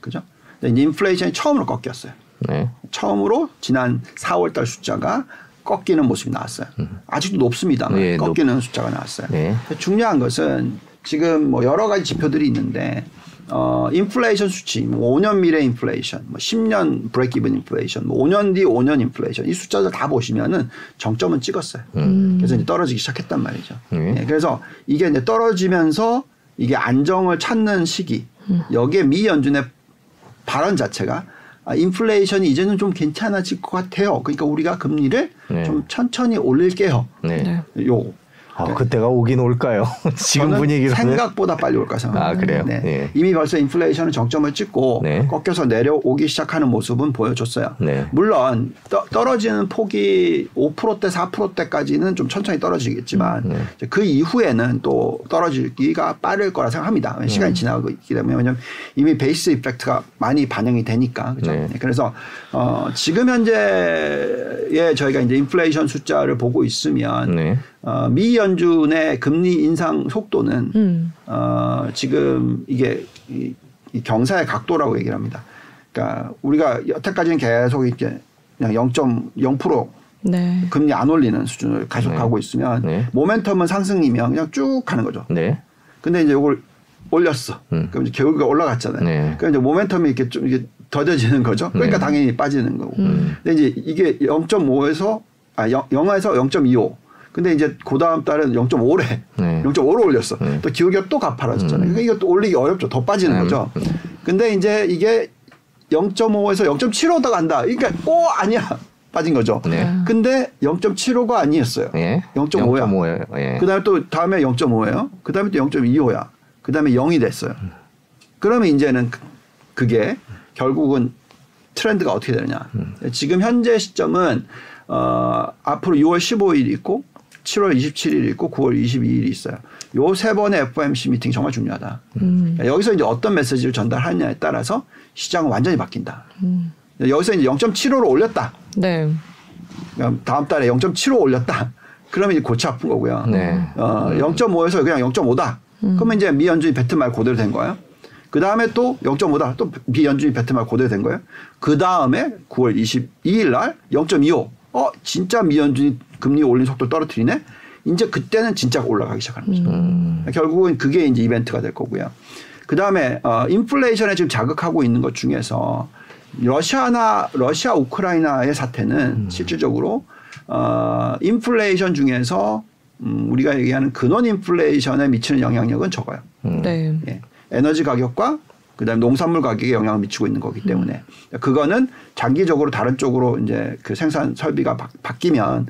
그죠? 인플레이션이 처음으로 꺾였어요. 네. 처음으로 지난 4월 달 숫자가 꺾이는 모습이 나왔어요. 아직도 높습니다만 네, 꺾이는 숫자가 나왔어요. 네. 중요한 것은 지금 뭐 여러 가지 지표들이 있는데 어 인플레이션 수치, 뭐 5년 미래 인플레이션, 뭐 10년 break-even inflation, 뭐 5년 뒤 5년 인플레이션 이 숫자들 다 보시면은 정점은 찍었어요. 그래서 이제 떨어지기 시작했단 말이죠. 네. 예, 그래서 이게 이제 떨어지면서 이게 안정을 찾는 시기 여기에 미 연준의 발언 자체가 아, 인플레이션이 이제는 좀 괜찮아질 것 같아요. 그러니까 우리가 금리를 네. 좀 천천히 올릴게요. 네. 네. 요 아, 그때가 오긴 올까요? 지금 저는 분위기로는 생각보다 빨리 올까 생각합니다. 아, 그래요? 네. 예. 이미 벌써 인플레이션은 정점을 찍고 네. 꺾여서 내려오기 시작하는 모습은 보여줬어요. 네. 물론 떠, 떨어지는 폭이 5%대 4%대까지는 좀 천천히 떨어지겠지만 네. 이제 그 이후에는 또 떨어지기가 빠를 거라 생각합니다. 시간이 음. 지나고 있기 때문에 왜냐하면 이미 베이스 이펙트가 많이 반영이 되니까 그죠. 네. 그래서 어, 지금 현재의 저희가 이제 인플레이션 숫자를 보고 있으면 네. 어, 미 연준의 금리 인상 속도는 음. 어, 지금 이게 이, 이 경사의 각도라고 얘기를 합니다. 그러니까 우리가 여태까지는 계속 이렇게 그냥 0.0% 네. 금리 안 올리는 수준을 계속 네. 가고 있으면 네. 모멘텀은 상승이면 그냥 쭉 가는 거죠. 네. 근데 이제 이걸 올렸어. 음. 그럼 이제 결국에 올라갔잖아요. 네. 그럼 이제 모멘텀이 이렇게 좀 이게 더뎌지는 거죠. 그러니까 네. 당연히 빠지는 거고. 음. 근데 이제 이게 0.5에서 아 0, 0에서 0.25. 근데 이제 그 다음 달은 0.5래. 네. 0.5로 올렸어. 네. 또 기울기가 또 가파라졌잖아요. 음. 그러니까 이것도 올리기 어렵죠. 더 빠지는 음. 거죠. 근데 이제 이게 0.5에서 0.75더 간다. 그러니까 오 아니야. 빠진 거죠. 네. 근데 0.75가 아니었어요. 예. 0.5 야. 0.5예요. 예. 그다음에 또 다음에 0.5예요. 그다음에 또 0.25야. 그다음에 0이 됐어요. 그러면 이제는 그- 그게 결국은 트렌드가 어떻게 되느냐. 지금 현재 시점은 어 앞으로 6월 15일 있고 7월 27일 있고 9월 22일이 있어요. 요 세 번의 FOMC 미팅 정말 중요하다. 음. 여기서 이제 어떤 메시지를 전달하느냐에 따라서 시장은 완전히 바뀐다. 음. 여기서 이제 0.75로 올렸다. 네. 다음 달에 0.75 올렸다. 그러면 이제 골치 아픈 거고요. 네. 어, 0.5에서 그냥 0.5다. 그러면 이제 미 연준이 뱉은 말 그대로 된 거예요. 그 다음에 또 0.5다. 또 미 연준이 뱉은 말 그대로 된 거예요. 그 다음에 9월 22일 날 0.25. 어, 진짜 미 연준이 금리 올린 속도 떨어뜨리네? 이제 그때는 진짜 올라가기 시작하는 거죠. 음. 결국은 그게 이제 이벤트가 될 거고요. 그 다음에 어, 인플레이션에 지금 자극하고 있는 것 중에서 러시아나 러시아 우크라이나의 사태는 실질적으로 어, 인플레이션 중에서 음, 우리가 얘기하는 근원 인플레이션에 미치는 영향력은 적어요. 네. 예. 에너지 가격과 그다음에 농산물 가격에 영향을 미치고 있는 거기 때문에 그거는 장기적으로 다른 쪽으로 이제 그 생산 설비가 바, 바뀌면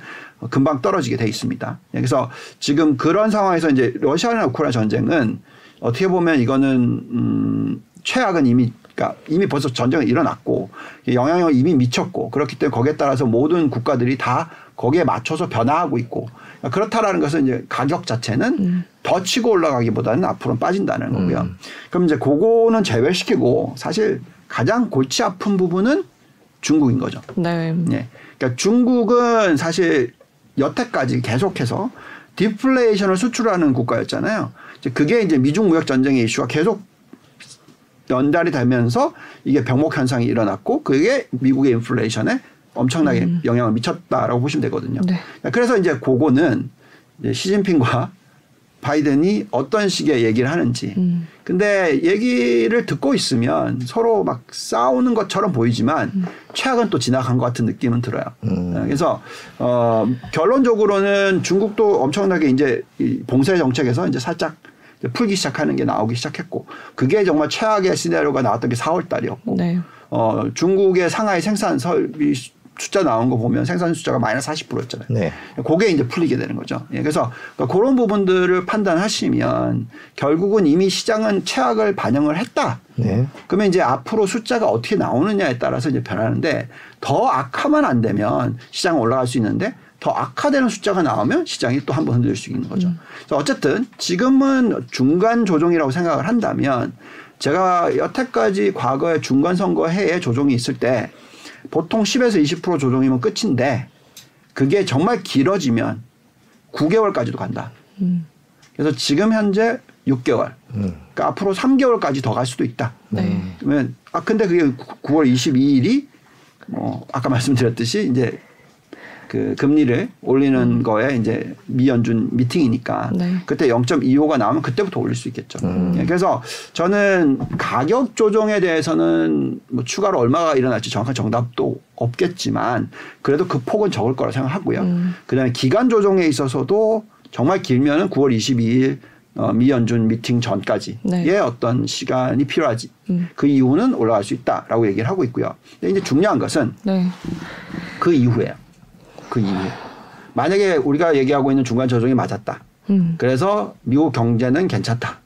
금방 떨어지게 돼 있습니다. 예, 그래서 지금 그런 상황에서 이제 러시아나 우크라이나 전쟁은 어떻게 보면 이거는 음 최악은 이미 그러니까 이미 벌써 전쟁이 일어났고 영향력이 이미 미쳤고 그렇기 때문에 거기에 따라서 모든 국가들이 다 거기에 맞춰서 변화하고 있고 그렇다라는 것은 이제 가격 자체는 더 치고 올라가기보다는 앞으로 빠진다는 거고요. 그럼 이제 그거는 제외시키고 사실 가장 골치 아픈 부분은 중국인 거죠. 네. 예. 그러니까 중국은 사실 여태까지 계속해서 디플레이션을 수출하는 국가였잖아요. 이제 그게 이제 미중 무역 전쟁의 이슈가 계속 연달이 되면서 이게 병목 현상이 일어났고 그게 미국의 인플레이션에 엄청나게 영향을 미쳤다라고 보시면 되거든요. 네. 그래서 이제 그거는 이제 시진핑과 바이든이 어떤 식의 얘기를 하는지. 음. 근데 얘기를 듣고 있으면 서로 막 싸우는 것처럼 보이지만 최악은 또 지나간 것 같은 느낌은 들어요. 음. 그래서 어 결론적으로는 중국도 엄청나게 이제 이 봉쇄 정책에서 이제 살짝 이제 풀기 시작하는 게 나오기 시작했고 그게 정말 최악의 시나리오가 나왔던 게 4월 달이었고 네. 어, 중국의 상하이 생산 설비 숫자 나온 거 보면 생산 숫자가 마이너스 40%였잖아요. 네. 그게 이제 풀리게 되는 거죠. 예, 그래서 그러니까 그런 부분들을 판단하시면 결국은 이미 시장은 최악을 반영을 했다. 네. 그러면 이제 앞으로 숫자가 어떻게 나오느냐에 따라서 이제 변하는데 더 악화만 안 되면 시장은 올라갈 수 있는데 더 악화되는 숫자가 나오면 시장이 또 한 번 흔들릴 수 있는 거죠. 그래서 어쨌든 지금은 중간 조정이라고 생각을 한다면 제가 여태까지 과거에 중간 선거 해에 조정이 있을 때 보통 10에서 20% 조정이면 끝인데 그게 정말 길어지면 9개월까지도 간다. 음. 그래서 지금 현재 6개월. 그러니까 앞으로 3개월까지 더 갈 수도 있다. 네. 그러면 아 근데 그게 9월 22일이 뭐 아까 말씀드렸듯이 이제 그 금리를 올리는 거에 이제 미연준 미팅이니까 네. 그때 0.25가 나오면 그때부터 올릴 수 있겠죠. 예, 그래서 저는 가격 조정에 대해서는 뭐 추가로 얼마가 일어날지 정확한 정답도 없겠지만 그래도 그 폭은 적을 거라 생각하고요. 음. 그다음에 기간 조정에 있어서도 정말 길면은 9월 22일 어, 미연준 미팅 전까지의 네. 어떤 시간이 필요하지. 음. 그 이후는 올라갈 수 있다라고 얘기를 하고 있고요. 근데 이제 중요한 것은 네. 그 이후에요. 그 이후에. 만약에 우리가 얘기하고 있는 중간 조정이 맞았다. 음. 그래서 미국 경제는 괜찮다.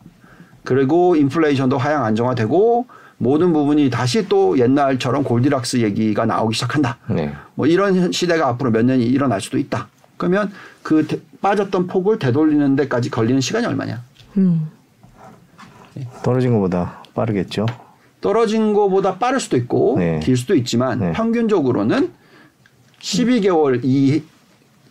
그리고 인플레이션도 하향 안정화되고 모든 부분이 다시 또 옛날처럼 골디락스 얘기가 나오기 시작한다. 네. 뭐 이런 시대가 앞으로 몇 년이 일어날 수도 있다. 그러면 그 대- 빠졌던 폭을 되돌리는 데까지 걸리는 시간이 얼마냐? 음. 떨어진 것보다 빠르겠죠. 떨어진 것보다 빠를 수도 있고 네. 길 수도 있지만 네. 평균적으로는 12개월 이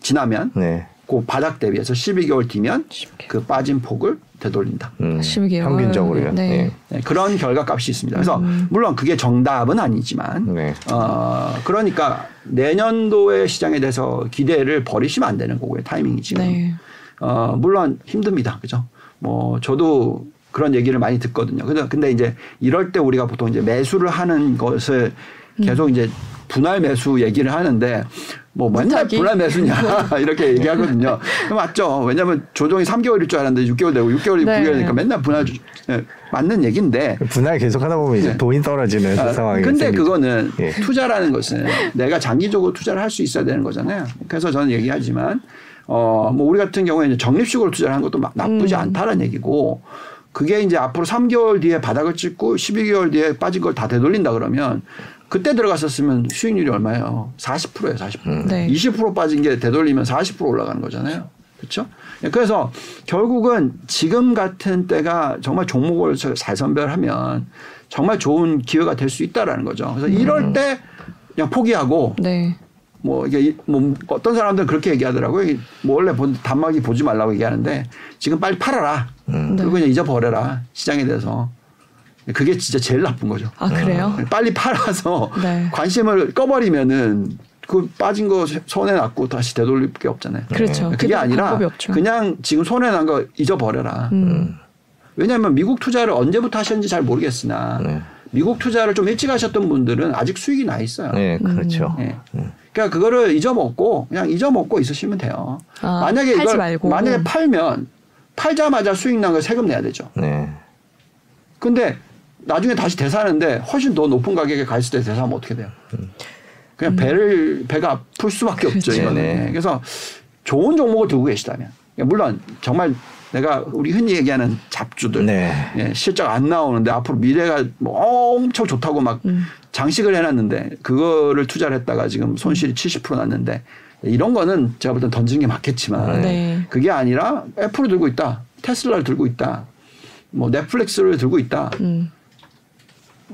지나면 네. 그 바닥 대비해서 12개월 뒤면 12개월. 그 빠진 폭을 되돌린다. 음, 12개월. 평균적으로요. 네. 네, 그런 결과값이 있습니다. 그래서 물론 그게 정답은 아니지만 네. 어 그러니까 내년도의 시장에 대해서 기대를 버리시면 안 되는 거고요. 타이밍이 지금. 네. 어 물론 힘듭니다. 그죠? 뭐 저도 그런 얘기를 많이 듣거든요. 근데 근데 이제 이럴 때 우리가 보통 이제 매수를 하는 것을 계속 이제 분할 매수 얘기를 하는데 뭐 맨날 무타기. 분할 매수냐 이렇게 얘기하거든요. 맞죠. 왜냐하면 조정이 3개월일 줄 알았는데 6개월 되고 6개월이 네. 9개월이니까 맨날 분할 주- 예, 맞는 얘기인데 분할 계속 하다 보면 이제 네. 돈이 떨어지는 아, 상황이 근데 생기죠. 그거는 예. 투자라는 것은 내가 장기적으로 투자를 할 수 있어야 되는 거잖아요. 그래서 저는 얘기하지만 어, 뭐 우리 같은 경우에 이제 적립식으로 투자를 하는 것도 막 나쁘지 음. 않다는 얘기고 그게 이제 앞으로 3개월 뒤에 바닥을 찍고 12개월 뒤에 빠진 걸 다 되돌린다 그러면 그때 들어갔었으면 수익률이 얼마예요? 40%예요, 40%. 네. 20% 빠진 게 되돌리면 40% 올라가는 거잖아요. 그렇죠? 그래서 결국은 지금 같은 때가 정말 종목을 잘 선별하면 정말 좋은 기회가 될 수 있다라는 거죠. 그래서 이럴 때 그냥 포기하고 네. 뭐 이게 뭐 어떤 사람들은 그렇게 얘기하더라고요. 뭐 원래 본 단막이 보지 말라고 얘기하는데 지금 빨리 팔아라. 그리고 그냥 잊어버려라 시장에 대해서. 그게 진짜 제일 나쁜 거죠. 아 그래요? 빨리 팔아서 네. 관심을 꺼버리면은 그 빠진 거 손에 놨고 다시 되돌릴 게 없잖아요. 그렇죠. 그게 아니라. 그냥 지금 손에 난거 잊어버려라. 음. 왜냐하면 미국 투자를 언제부터 하셨는지 잘 모르겠으나 네. 미국 투자를 좀 일찍 하셨던 분들은 아직 수익이 나 있어요. 네, 그렇죠. 예. 그러니까 그거를 잊어먹고 그냥 잊어먹고 있으시면 돼요. 아, 만약에 팔지 이걸 말고. 만약에 팔면 팔자마자 수익 난거 세금 내야 되죠. 네. 근데 나중에 다시 대사하는데 훨씬 더 높은 가격에 가 있을 때 대사하면 어떻게 돼요? 그냥 배를 배가 아플 수밖에 없죠. 그렇죠. 이거는. 네네. 네, 그래서 좋은 종목을 들고 계시다면 그러니까 물론 정말 내가 우리 흔히 얘기하는 잡주들 네. 예, 실적 안 나오는데 앞으로 미래가 뭐 엄청 좋다고 막 음. 장식을 해놨는데 그거를 투자를 했다가 지금 손실이 70% 났는데 이런 거는 제가 볼 땐 던지는 게 맞겠지만 네. 그게 아니라 애플을 들고 있다, 테슬라를 들고 있다, 뭐 넷플릭스를 들고 있다. 음.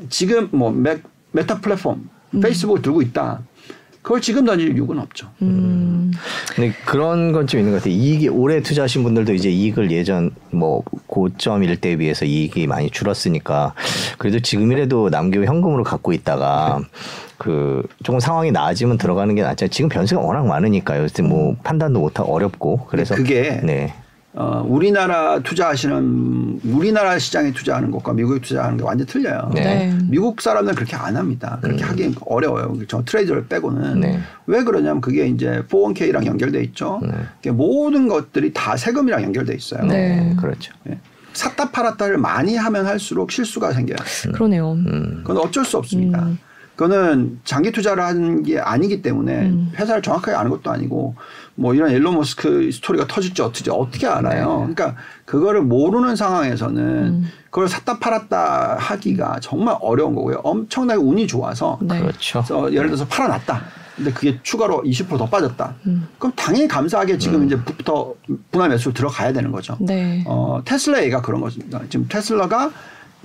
지금 뭐 메, 메타 플랫폼 페이스북을 들고 있다. 그걸 지금 던질 이유는 없죠. 음. 근데 그런 건 좀 있는 것 같아요. 이익이 오래 투자하신 분들도 이제 이익을 예전 뭐 고점일 때에 비해서 이익이 많이 줄었으니까 그래도 지금이라도 남겨 현금으로 갖고 있다가 그 조금 상황이 나아지면 들어가는 게 낫죠. 지금 변수가 워낙 많으니까요. 뭐 판단도 못하고 어렵고 그래서 그게 네. 어, 우리나라 투자하시는 우리나라 시장에 투자하는 것과 미국에 투자하는 게 완전 틀려요. 네. 네. 미국 사람들은 그렇게 안 합니다. 그렇게 하기 어려워요. 저 트레이더를 빼고는. 네. 왜 그러냐면 그게 이제 401k랑 연결돼 있죠. 그게 모든 것들이 다 세금이랑 연결돼 있어요. 네. 네. 그렇죠. 예. 샀다 팔았다를 많이 하면 할수록 실수가 생겨요. 그러네요. 그건 어쩔 수 없습니다. 음. 그거는 장기 투자를 하는 게 아니기 때문에 음. 회사를 정확하게 아는 것도 아니고 뭐 이런 일론 머스크 스토리가 터질지 어떻게 어떻게 알아요. 네. 그러니까 그거를 모르는 상황에서는 음. 그걸 샀다 팔았다 하기가 정말 어려운 거고요. 엄청나게 운이 좋아서 네. 그렇죠. 그래서 예를 들어서 팔아놨다. 근데 그게 추가로 20%더 빠졌다. 음. 그럼 당연히 감사하게 지금 음. 이제부터 분할 매수로 들어가야 되는 거죠. 네. 어, 테슬라 얘가 그런 것입니다. 지금 테슬라가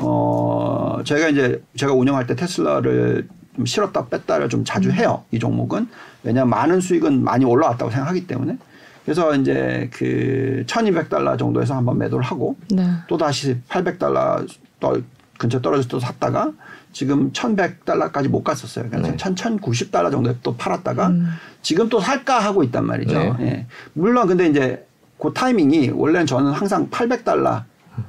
어, 저희가 이제 제가 운영할 때 테슬라를 좀 실었다 뺐다를 좀 자주 해요. 이 종목은. 왜냐하면 많은 수익은 많이 올라왔다고 생각하기 때문에. 그래서 이제 그 1200달러 정도에서 한번 매도를 하고 네. 또 다시 800달러 또 근처 떨어져서 또 샀다가 지금 1100달러까지 못 갔었어요. 그래서 네. 1090달러 정도에 또 팔았다가 음. 지금 또 살까 하고 있단 말이죠. 네. 예. 물론 근데 이제 그 타이밍이 원래는 저는 항상 800달러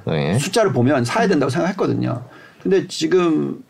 네. 숫자를 보면 사야 된다고 생각했거든요. 근데 지금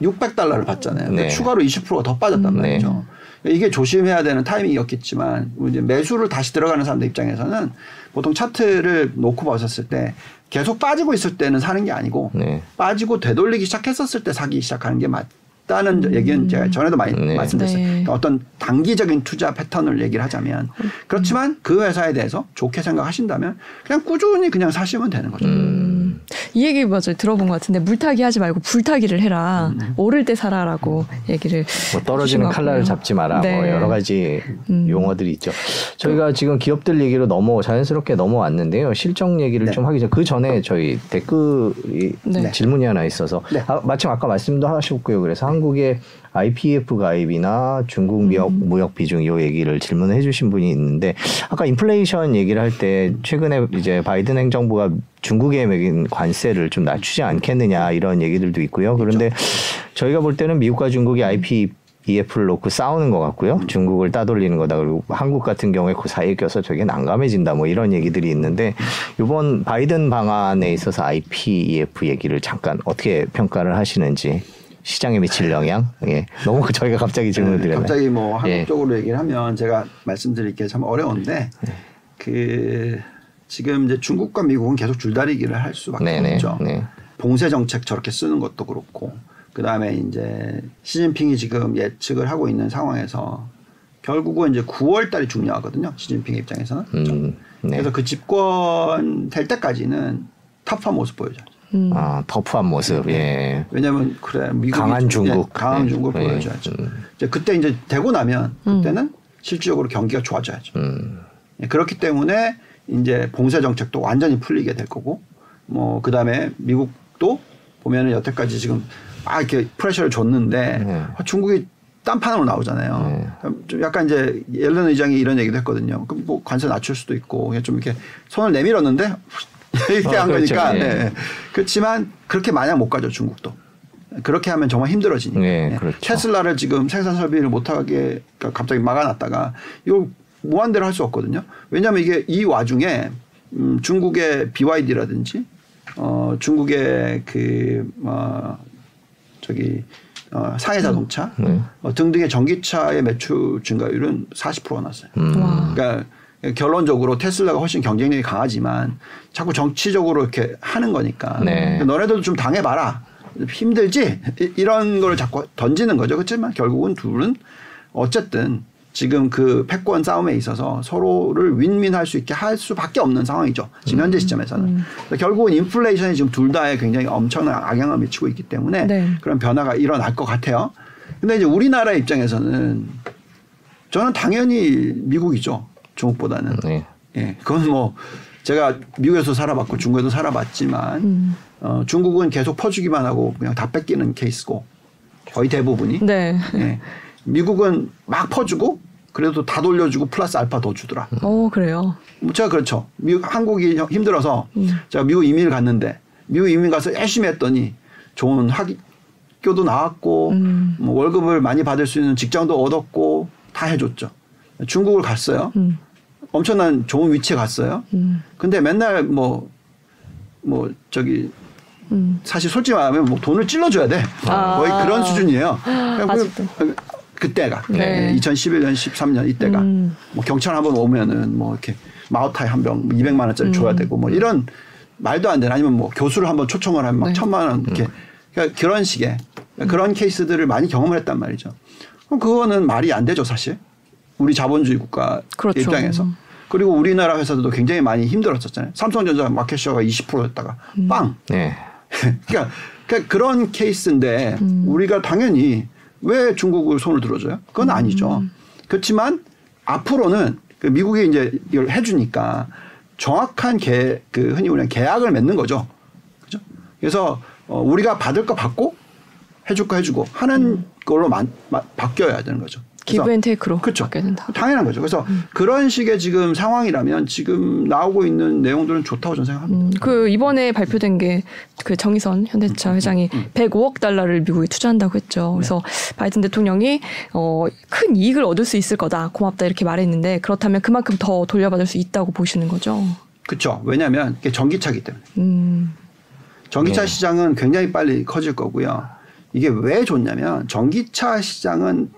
600달러를 받잖아요. 근데 네. 추가로 20%가 더 빠졌단 네. 말이죠. 이게 조심해야 되는 타이밍이었겠지만 이제 매수를 다시 들어가는 사람들 입장에서는 보통 차트를 놓고 봤었을 때 계속 빠지고 있을 때는 사는 게 아니고 네. 빠지고 되돌리기 시작했었을 때 사기 시작하는 게 맞 다는 얘기는 제가 전에도 많이 네. 말씀드렸어요. 네. 그러니까 어떤 단기적인 투자 패턴을 얘기를 하자면 그렇지만 그 회사에 대해서 좋게 생각하신다면 그냥 꾸준히 그냥 사시면 되는 거죠. 음. 이 얘기 맞아요. 들어본 것 같은데 물타기 하지 말고 불타기를 해라. 오를 때 사라라고 얘기를 뭐 떨어지는 칼날을. 잡지 마라. 뭐 네. 여러 가지 음. 용어들이 있죠. 저희가 지금 기업들 얘기로 넘어 자연스럽게 넘어왔는데요. 실적 얘기를 네. 좀 하기 전 그 전에 저희 댓글이 네. 질문이 하나 있어서 네. 아, 마침 아까 말씀도 하셨고요. 그래서 한 국의 IPF 가입이나 중국 무역, 음. 무역 비중 이 얘기를 질문을 해주신 분이 있는데 아까 인플레이션 얘기를 할 때 최근에 이제 바이든 행정부가 중국에 매긴 관세를 좀 낮추지 않겠느냐 이런 얘기들도 있고요. 그런데 저희가 볼 때는 미국과 중국이 IP EF를 놓고 싸우는 것 같고요. 중국을 따돌리는 거다. 그리고 한국 같은 경우에 그 사이에 껴서 저게 난감해진다. 뭐 이런 얘기들이 있는데 이번 바이든 방안에 있어서 IPEF 얘기를 잠깐 어떻게 평가를 하시는지 시장에 미칠 영향? 예. 너무 저희가 갑자기 질문을 네, 드렸네요. 갑자기 뭐 예. 한국적으로 얘기를 하면 제가 말씀드릴 게 참 어려운데 그 지금 이제 중국과 미국은 계속 줄다리기를 할 수밖에 네네. 없죠. 네. 봉쇄 정책 저렇게 쓰는 것도 그렇고 그 다음에 이제 시진핑이 지금 예측을 하고 있는 상황에서 결국은 이제 9월 달이 중요하거든요. 시진핑 입장에서는. 음, 네. 그래서 그 집권 될 때까지는 터프한 모습 보여줘요. 음. 아, 터프한 모습. 예. 왜냐하면 그래 미국이 강한 중국. 예, 강한 네. 중국을 네. 보여줘야죠. 음. 이제 그때 이제 되고 나면 음. 그때는 실질적으로 경기가 좋아져야죠. 음. 예, 그렇기 때문에 이제 봉쇄 정책도 완전히 풀리게 될 거고 뭐 그다음에 미국도 보면은 여태까지 지금 막 이렇게 프레셔를 줬는데 네. 아, 중국이 딴판으로 나오잖아요. 좀 약간 이제 옐런 의장이 이런 얘기도 했거든요. 그럼 뭐 관세 낮출 수도 있고 그냥 좀 이렇게 손을 내밀었는데 이렇게 어, 한 그렇죠. 거니까. 예. 네. 그렇지만 그렇게 마냥 못 가죠 중국도. 그렇게 하면 정말 힘들어지니까. 네, 예. 그렇죠. 테슬라를 지금 생산 설비를 못하게 갑자기 막아놨다가 이거 무한대로 할 수 없거든요. 왜냐하면 이게 이 와중에 음, 중국의 BYD라든지 어, 중국의 그 어, 저기 어, 상해 자동차 네. 어, 등등의 전기차의 매출 증가율은 40%가 났어요. 음. 와. 그러니까 결론적으로 테슬라가 훨씬 경쟁력이 강하지만 자꾸 정치적으로 이렇게 하는 거니까. 네. 너네들도 좀 당해봐라. 힘들지? 이- 이런 걸 자꾸 던지는 거죠. 그렇지만 결국은 둘은 어쨌든 지금 그 패권 싸움에 있어서 서로를 윈윈할 수 있게 할 수밖에 없는 상황이죠. 지금 현재 시점에서는. 그러니까 결국은 인플레이션이 지금 둘 다에 굉장히 엄청난 악영향을 미치고 있기 때문에 네. 그런 변화가 일어날 것 같아요. 근데 이제 우리나라 입장에서는 저는 당연히 미국이죠. 중국보다는. 네. 예. 그건 뭐 제가 미국에서 살아봤고 중국에도 살아봤지만 음. 어, 중국은 계속 퍼주기만 하고 그냥 다 뺏기는 케이스고 거의 대부분이. 네. 예. 미국은 막 퍼주고 그래도 다 돌려주고 플러스 알파 더 주더라. 어 그래요. 뭐 제가 그렇죠. 미국 한국이 힘들어서 음. 제가 미국 이민을 갔는데 미국 이민 가서 열심히 했더니 좋은 학교도 나왔고 음. 뭐 월급을 많이 받을 수 있는 직장도 얻었고 다 해줬죠. 중국을 갔어요. 음. 엄청난 좋은 위치에 갔어요. 음. 근데 맨날 뭐, 뭐, 저기, 음. 사실 솔직히 말하면 뭐 돈을 찔러줘야 돼. 아. 거의 그런 수준이에요. 그냥 그-. 그때가. 네. 2011년, 13년 이때가. 음. 뭐 경찰 한번 오면은 뭐 이렇게 마오타이 한 병 200만 원짜리 줘야 음. 되고 뭐 이런 말도 안 되는 아니면 뭐 교수를 한번 초청을 하면 막 네. 천만 원 이렇게 그러니까 그런 식의 그런 케이스들을 많이 경험을 했단 말이죠. 그럼 그거는 말이 안 되죠, 사실. 우리 자본주의 국가 그렇죠. 입장에서. 그리고 우리나라 회사들도 굉장히 많이 힘들었었잖아요. 삼성전자 마켓시어가 20%였다가 빵. 네. 그러니까, 그러니까 그런 케이스인데 우리가 당연히 왜 중국을 손을 들어줘요? 그건 아니죠. 그렇지만 앞으로는 그 미국이 이제 이걸 해주니까 정확한 계, 그 흔히 우리가 계약을 맺는 거죠. 그죠? 그래서 어, 우리가 받을 거 받고 해줄 거 해주고 하는 걸로 마, 마, 바뀌어야 되는 거죠. 그래서 give and take로 그렇죠. 당연한 거죠. 그래서 그런 식의 지금 상황이라면 지금 나오고 있는 내용들은 좋다고 저는 생각합니다. 음, 그 이번에 발표된 게 그 정의선 현대차 회장이 105억 달러를 미국에 투자한다고 했죠. 그래서 바이든 대통령이 어, 큰 이익을 얻을 수 있을 거다. 고맙다 이렇게 말했는데 그렇다면 그만큼 더 돌려받을 수 있다고 보시는 거죠. 그렇죠. 왜냐하면 이게 전기차기 때문에. 음, 전기차 네. 시장은 굉장히 빨리 커질 거고요. 이게 왜 좋냐면 전기차 시장은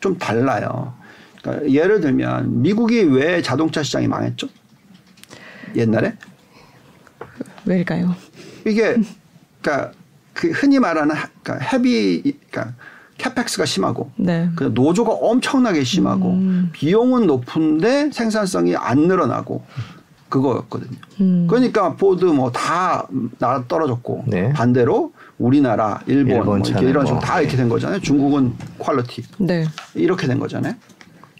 좀 달라요. 그러니까 예를 들면 미국이 왜 자동차 시장이 망했죠? 옛날에 왜일까요? 이게 그러니까 그 흔히 말하는 하- 그러니까 헤비 그러니까 캐펙스가 심하고 네. 그 노조가 엄청나게 심하고 음. 비용은 높은데 생산성이 안 늘어나고 그거였거든요. 음. 그러니까 포드 뭐 다 나가떨어졌고 네. 반대로 우리나라, 일본, 일본 뭐 이렇게 이런 식으로 뭐, 다 네. 이렇게 된 거잖아요. 중국은 quality 네. 이렇게 된 거잖아요.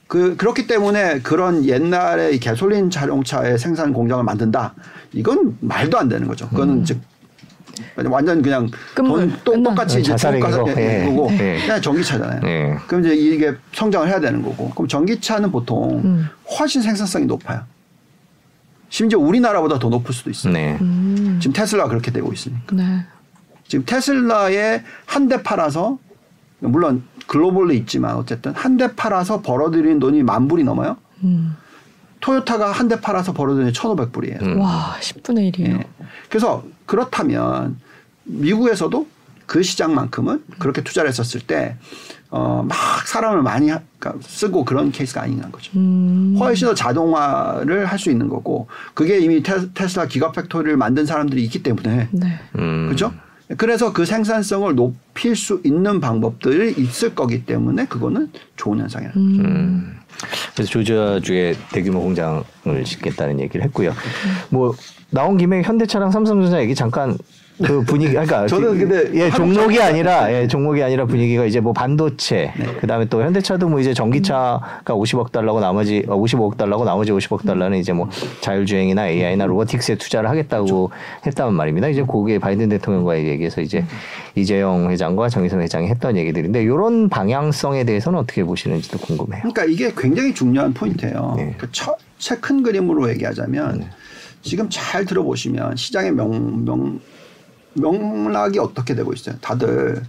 그 그렇기 때문에 그런 옛날에 이 가솔린 자동차의 생산 공장을 만든다. 이건 말도 안 되는 거죠. 그거는 즉 완전 그냥 끝물, 돈 또- 끝나. 똑같이 이제 자살행위고, 중국 가서 예. 거고 예. 그냥 전기차잖아요. 예. 그럼 이제 이게 성장을 해야 되는 거고. 그럼 전기차는 보통 음. 훨씬 생산성이 높아요. 심지어 우리나라보다 더 높을 수도 있어요. 네. 음. 지금 테슬라가 그렇게 되고 있으니까. 네. 지금 테슬라에 한 대 팔아서 물론 글로벌로 있지만 어쨌든 한 대 팔아서 벌어들인 돈이 만 불이 넘어요. 음. 토요타가 한 대 팔아서 벌어들인 1,500불이에요. 음. 와, 10분의 1이에요. 예. 그래서 그렇다면 미국에서도 그 시장만큼은 그렇게 투자를 했었을 때, 어, 막 사람을 많이 하- 그러니까 쓰고 그런 케이스가 아닌 거죠. 음. 훨씬 더 자동화를 할 수 있는 거고, 그게 이미 테, 테슬라 Gigafactory를 만든 사람들이 있기 때문에, 네. 음. 그죠? 그래서 그 생산성을 높일 수 있는 방법들이 있을 거기 때문에 그거는 좋은 현상이에요. 음. 음. 그래서 조지아주에 대규모 공장을 짓겠다는 얘기를 했고요. 뭐 나온 김에 현대차랑 삼성전자 얘기 잠깐 그 분위기 그러니까 저는 근데 예 종목이 좀- 아니라 예 종목이 아니라 분위기가 이제 뭐 반도체 네. 그다음에 또 현대차도 뭐 이제 전기차가 50억 달러고 나머지 어, 55억 달러고 나머지 50억 달러는 이제 뭐 자율주행이나 AI나 로보틱스에 투자를 하겠다고 했다는 말입니다. 이제 그게 바이든 대통령과의 얘기에서 이제 이재용 회장과 정의선 회장이 했던 얘기들인데 이런 방향성에 대해서는 어떻게 보시는지도 궁금해요. 그러니까 이게 굉장히 중요한 포인트예요. 네. 그 첫째 큰 그림으로 얘기하자면 지금 잘 들어보시면 시장의 명, 명, 명락이 어떻게 되고 있어요. 다들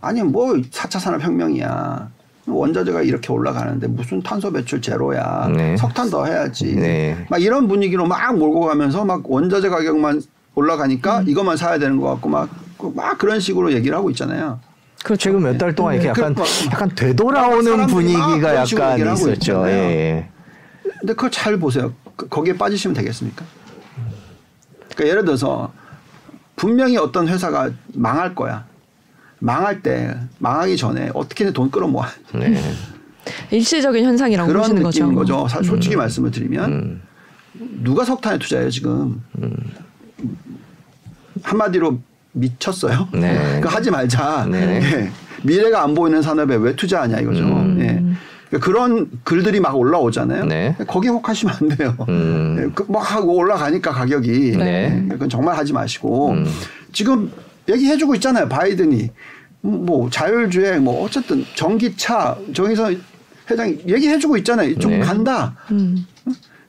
아니 뭐 4차 산업혁명이야. 원자재가 이렇게 올라가는데 무슨 탄소 배출 제로야. 네. 석탄 더 해야지. 네. 막 이런 분위기로 막 몰고 가면서 막 원자재 가격만 올라가니까 이것만 사야 되는 것 같고 막, 막 그런 식으로 얘기를 하고 있잖아요. 그렇죠. 최근 몇 달 동안 이렇게 그 약간 막- 약간 되돌아오는 분위기가 약간 있었죠. 예, 예. 근데 그걸 잘 보세요. 그- 거기에 빠지시면 되겠습니까? 그러니까 예를 들어서 분명히 어떤 회사가 망할 거야. 망할 때 망하기 전에 어떻게든 돈 끌어모아 네. 일시적인 현상이라고 그런 보시는 거죠. 느낌인 거죠. 사- 솔직히 말씀을 드리면 음. 누가 석탄에 투자해요 지금 한마디로 미쳤어요. 네. 그 하지 말자. 네. 예. 미래가 안 보이는 산업에 왜 투자하냐 이거죠. 음. 예. 그러니까 그런 글들이 막 올라오잖아요. 예, 네. 거기에 혹하시면 안 돼요. 음. 예, 그막 하고 올라가니까 가격이 네. 예, 그건 정말 하지 마시고 음. 지금 얘기해주고 있잖아요. 바이든이 음, 뭐 자율주행 뭐 어쨌든 전기차 정의서 회장이 얘기해주고 있잖아요. 이쪽 네. 간다. 음.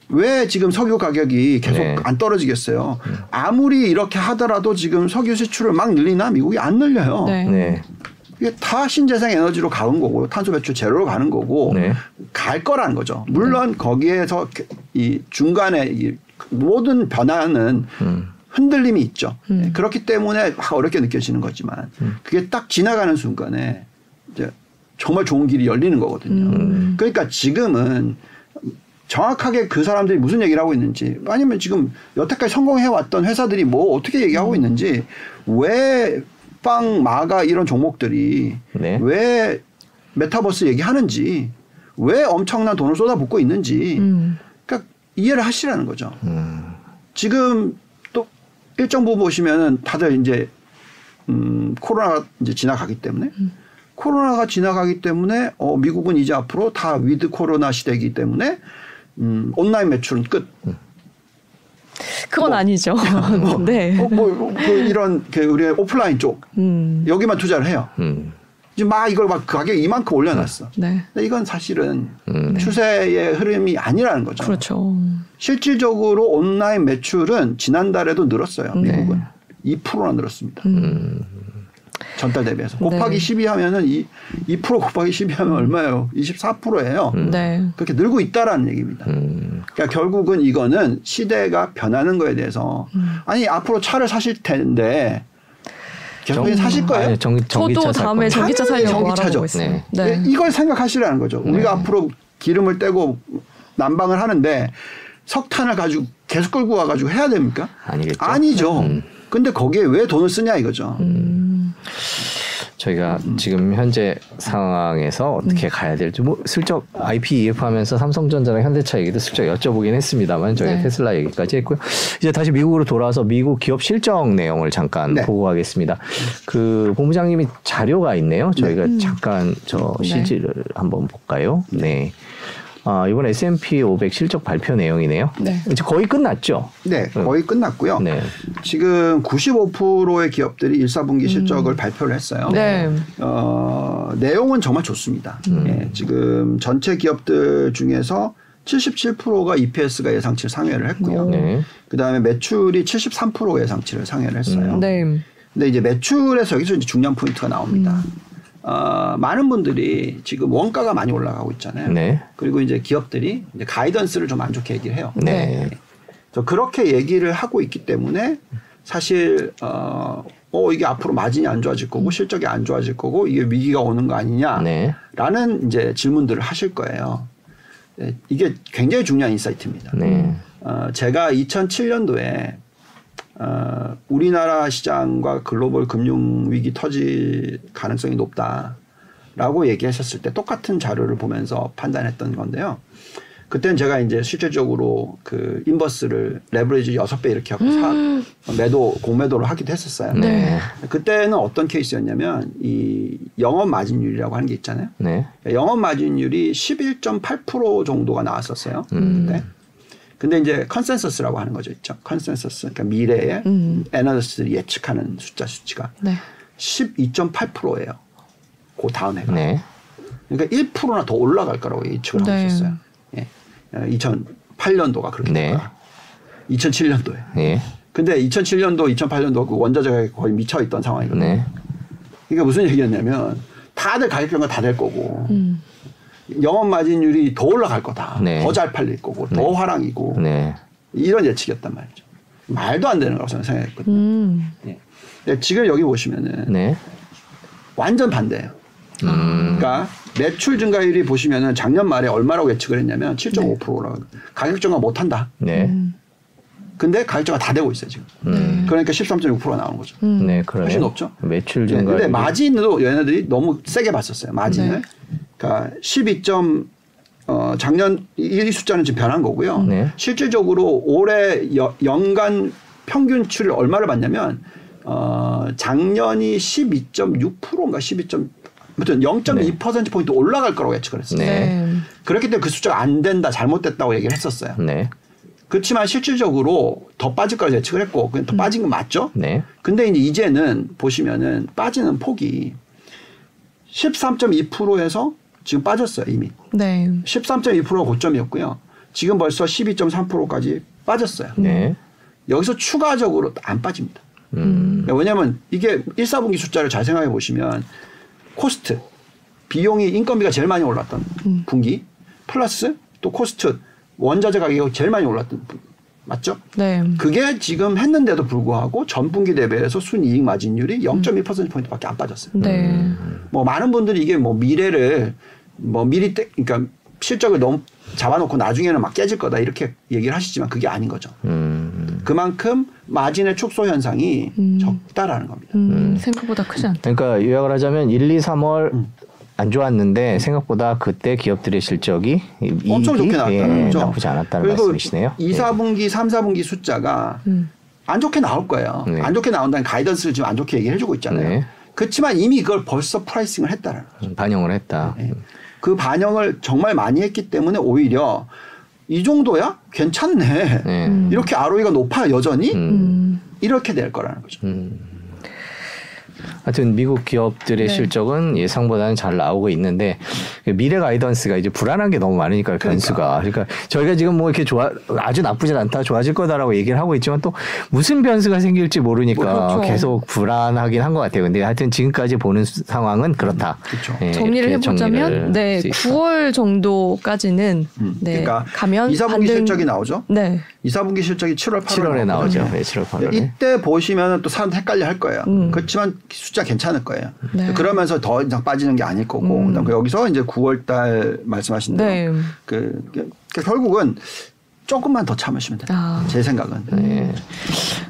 왜 지금 석유 가격이 계속 네. 안 떨어지겠어요? 아무리 이렇게 하더라도 지금 석유 수출을 막 늘리나 미국이 안 늘려요. 네. 네. 이게 다 신재생 에너지로 가는 거고 탄소 배출 제로로 가는 거고 네. 갈 거라는 거죠. 물론 거기에서 이 중간에 이 모든 변화는 음. 흔들림이 있죠. 음. 네, 그렇기 때문에 막 어렵게 느껴지는 거지만 그게 딱 지나가는 순간에 이제 정말 좋은 길이 열리는 거거든요. 음. 그러니까 지금은 정확하게 그 사람들이 무슨 얘기를 하고 있는지 아니면 지금 여태까지 성공해 왔던 회사들이 뭐 어떻게 얘기하고 있는지 왜 FAANG, MAGA 이런 종목들이 네. 왜 메타버스 얘기하는지 왜 엄청난 돈을 쏟아붓고 있는지 음. 그러니까 이해를 하시라는 거죠. 음. 지금 또 일정 부분 보시면은 다들 이제 음, 코로나가 이제 지나가기 때문에 코로나가 지나가기 때문에 어, 미국은 이제 앞으로 다 위드 코로나 시대이기 때문에 음, 온라인 매출은 끝. 그건 아니죠. 네. 어, 뭐, 뭐, 그 이런 그 우리 오프라인 쪽 음. 여기만 투자를 해요. 음. 지금 막 이걸 막 가격 이만큼 올려놨어. 네. 근데 이건 사실은 음. 추세의 흐름이 아니라는 거죠. 그렇죠. 실질적으로 온라인 매출은 지난달에도 늘었어요. 네. 미국은 2%나 늘었습니다. 음. 전달 대비해서 곱하기 네. 12 하면은 이, 2% 곱하기 12 하면 얼마예요? 24%예요. 네. 그렇게 늘고 있다라는 얘기입니다. 음. 그러니까 결국은 이거는 시대가 변하는 거에 대해서 음. 아니 앞으로 차를 사실 텐데 계속 정- 사실 거예요. 아니, 전, 전기차 저도 살 다음에. 전기차 살려고 전기차죠. 네. 네. 이걸 생각하시라는 거죠. 우리가 앞으로 기름을 떼고 난방을 하는데 석탄을 가지고 계속 끌고 와가지고 해야 됩니까? 아니겠죠. 아니죠. 음. 근데 거기에 왜 돈을 쓰냐 이거죠. 음. 저희가 지금 현재 상황에서 어떻게 가야 될지 뭐 슬쩍 IPEF 하면서 삼성전자랑 현대차 얘기도 슬쩍 여쭤보긴 했습니다만 저희가 네. 테슬라 얘기까지 했고요. 이제 다시 미국으로 돌아와서 미국 기업 실적 내용을 잠깐 네. 보고 가겠습니다. 그 본부장님이 자료가 있네요. 저희가 잠깐 저 네. CG를 한번 볼까요? 네. 아, 이번 S&P 500 실적 발표 내용이네요. 네. 이제 거의 끝났죠. 네, 거의 끝났고요. 네. 지금 95%의 기업들이 1, 4분기 실적을 발표를 했어요. 음. 네. 어, 내용은 정말 좋습니다. 음. 예, 지금 전체 기업들 중에서 77%가 EPS가 예상치를 상회를 했고요. 네. 그 다음에 매출이 73% 예상치를 상회를 했어요. 네. 근데 이제 매출에서 여기서 이제 중요한 포인트가 나옵니다. 음. 어, 많은 분들이 지금 원가가 많이 올라가고 있잖아요. 네. 그리고 이제 기업들이 이제 가이던스를 좀 안 좋게 얘기를 해요. 네. 저 그렇게 얘기를 하고 있기 때문에 사실 어, 어 이게 앞으로 마진이 안 좋아질 거고 실적이 안 좋아질 거고 이게 위기가 오는 거 아니냐라는 네. 이제 질문들을 하실 거예요. 네, 이게 굉장히 중요한 인사이트입니다. 네. 어, 제가 2007년도에 어, 우리나라 시장과 글로벌 금융 위기 터질 가능성이 높다라고 얘기하셨을 때 똑같은 자료를 보면서 판단했던 건데요. 그때는 제가 이제 실질적으로 그 인버스를 레버리지 6배 이렇게 하고 사, 매도, 공매도를 하기도 했었어요. 네. 그때는 어떤 케이스였냐면 이 영업 마진율이라고 하는 게 있잖아요. 네. 영업 마진율이 11.8% 정도가 나왔었어요. 그때. 근데 이제 컨센서스라고 하는 거죠, 있죠. 컨센서스, 그러니까 미래에 음. 애널리스트들이 예측하는 숫자 수치가 네. 12.8%예요. 그 다음 해가. 네. 그러니까 1%나 더 올라갈 거라고 예측을 하고 네. 있었어요. 예. 2008년도가 그렇게 네. 될 거야. 2007년도에. 네. 근데 2007년도, 2008년도 그 원자재 가격이 거의 미쳐 있던 상황이거든요. 네. 그러니까 무슨 얘기였냐면 다들 가격 변화 다될 거고 음. 영업 마진율이 더 올라갈 거다. 네. 더잘 팔릴 거고 더 화랑이고 네. 이런 예측이었단 말이죠. 말도 안 되는 거라고 저는 생각했거든요. 음. 예. 근데 지금 여기 보시면은 네. 완전 반대예요. 음. 그러니까 매출 증가율이 보시면은 작년 말에 얼마라고 예측을 했냐면 7.5%라고 가격 증가 못 한다. 네. 근데 가격 증가 다 되고 있어요 지금. 네. 그러니까 13.6%가 나오는 거죠. 음. 네. 훨씬 높죠? 매출 네, 증가. 근데 마진도 얘네들이 너무 세게 봤었어요. 마진을. 네. 그러니까 12. 어, 작년 이- 이 숫자는 지금 변한 거고요. 네. 실질적으로 올해 여- 연간 평균치를 얼마를 봤냐면 어, 작년이 12.6%인가 12. 아무튼 0.2% 포인트 올라갈 거라고 예측을 했어요. 네. 네. 그렇기 때문에 그 숫자가 안 된다, 잘못됐다고 얘기를 했었어요. 네. 그렇지만 실질적으로 더 빠질 거라고 예측을 했고, 그냥 더 빠진 건 맞죠? 네. 근데 이제 이제는 보시면은 빠지는 폭이 13.2%에서 지금 빠졌어요, 이미. 네. 13.2%가 고점이었고요. 지금 벌써 12.3%까지 빠졌어요. 네. 여기서 추가적으로 안 빠집니다. 음. 왜냐하면 이게 1, 4분기 숫자를 잘 생각해 보시면 코스트, 비용이 인건비가 제일 많이 올랐던 분기, 플러스 또 코스트, 원자재 가격이 제일 많이 올랐던 분기. 맞죠? 네. 그게 지금 했는데도 불구하고 전 분기 대비해서 순이익 마진율이 0.2%포인트밖에 안 빠졌어요. 네. 뭐 많은 분들이 이게 뭐 미래를 뭐 미리 때 그러니까 실적을 너무 잡아놓고 나중에는 막 깨질 거다 이렇게 얘기를 하시지만 그게 아닌 거죠. 음. 그만큼 마진의 축소 현상이 음. 적다라는 겁니다. 음, 생각보다 크지 않다. 그러니까 요약을 하자면 1, 2, 3월 음. 안 좋았는데 생각보다 그때 기업들의 실적이 이- 엄청 좋게 나왔다는 예, 거죠. 나쁘지 않았다는 그리고 말씀이시네요. 2, 4분기, 3, 4분기 숫자가 음. 안 좋게 나올 거예요. 네. 안 좋게 나온다는 가이던스를 지금 안 좋게 얘기를 해주고 있잖아요. 네. 그렇지만 이미 그걸 벌써 pricing을 했다는 거죠. 예, 반영을 했다. 네. 그 반영을 정말 많이 했기 때문에 오히려 이 정도야 괜찮네. 네. 음. 이렇게 ROE가 높아 여전히 음. 이렇게 될 거라는 거죠. 음. 하여튼 미국 기업들의 네. 실적은 예상보다는 잘 나오고 있는데 미래 가이던스가 이제 불안한 게 너무 많으니까 변수가 그러니까 저희가 지금 뭐 이렇게 좋아 아주 나쁘진 않다 좋아질 거다라고 얘기를 하고 있지만 또 무슨 변수가 생길지 모르니까 그렇죠. 계속 불안하긴 한 것 같아요. 근데 하여튼 지금까지 보는 수- 상황은 그렇다. 그렇죠. 예, 정리를 해보자면 정리를 네 할수 있다. 9월 정도까지는 음. 네 그러니까 가면 2, 4분기 반등- 실적이 나오죠. 네 2, 4분기 실적이 7월, 8월에 7월에 나오죠. 네, 7월 8월에. 이때 보시면 또 사람 헷갈려 할 거예요. 음. 그렇지만 숫자 괜찮을 거예요. 네. 그러면서 더 이상 빠지는 게 아닐 거고 음. 여기서 이제 9월 달 말씀하신 대로 네. 그, 그 결국은 조금만 더 참으시면 돼요. 아. 제 생각은. 네.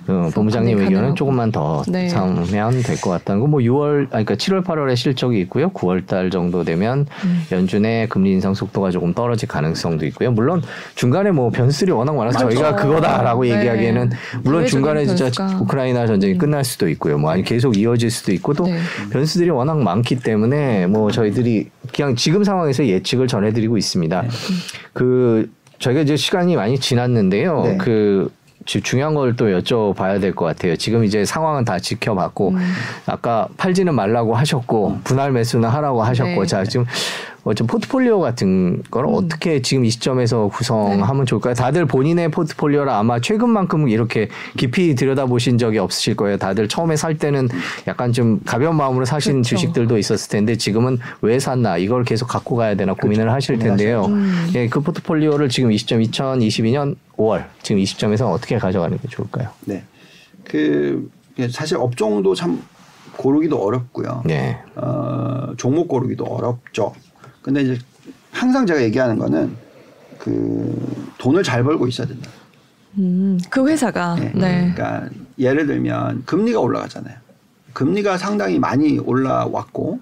그 본부장님 의견은. 조금만 더 네. 참으면 될 것 같다는 거. 뭐 6월, 아니, 그러니까 7월, 8월에 실적이 있고요. 9월 달 정도 되면 음. 연준의 금리 인상 속도가 조금 떨어질 가능성도 있고요. 물론 중간에 뭐 변수들이 워낙 많아서 맞죠. 저희가 그거다라고 네. 얘기하기에는 물론 중간에 진짜 변수가. 우크라이나 전쟁이 음. 끝날 수도 있고요. 뭐 아니 계속 이어질 수도 있고 또 네. 변수들이 워낙 많기 때문에 뭐 저희들이 그냥 지금 상황에서 예측을 전해드리고 있습니다. 네. 그 저희가 이제 시간이 많이 지났는데요. 네. 그 지- 중요한 걸 또 여쭤봐야 될 것 같아요. 지금 이제 상황은 다 지켜봤고 음. 아까 팔지는 말라고 하셨고 분할 매수는 하라고 하셨고 네. 자 지금 어좀 포트폴리오 같은 걸 음. 어떻게 지금 이 시점에서 구성하면 좋을까요? 다들 본인의 포트폴리오를 아마 최근만큼 이렇게 깊이 들여다보신 적이 없으실 거예요. 다들 처음에 살 때는 약간 좀 가벼운 마음으로 사신 그렇죠. 주식들도 있었을 텐데 지금은 왜 샀나 이걸 계속 갖고 가야 되나 고민을 하실 텐데요. 음. 예, 그 포트폴리오를 지금 이 시점 2022년 5월 지금 이 시점에서 어떻게 가져가는 게 좋을까요? 네. 그 사실 업종도 참 고르기도 어렵고요. 네. 어, 종목 고르기도 어렵죠. 근데 이제 항상 제가 얘기하는 거는 그 돈을 잘 벌고 있어야 된다. 음, 그 회사가 네. 네. 그러니까 예를 들면 금리가 올라가잖아요. 금리가 상당히 많이 올라왔고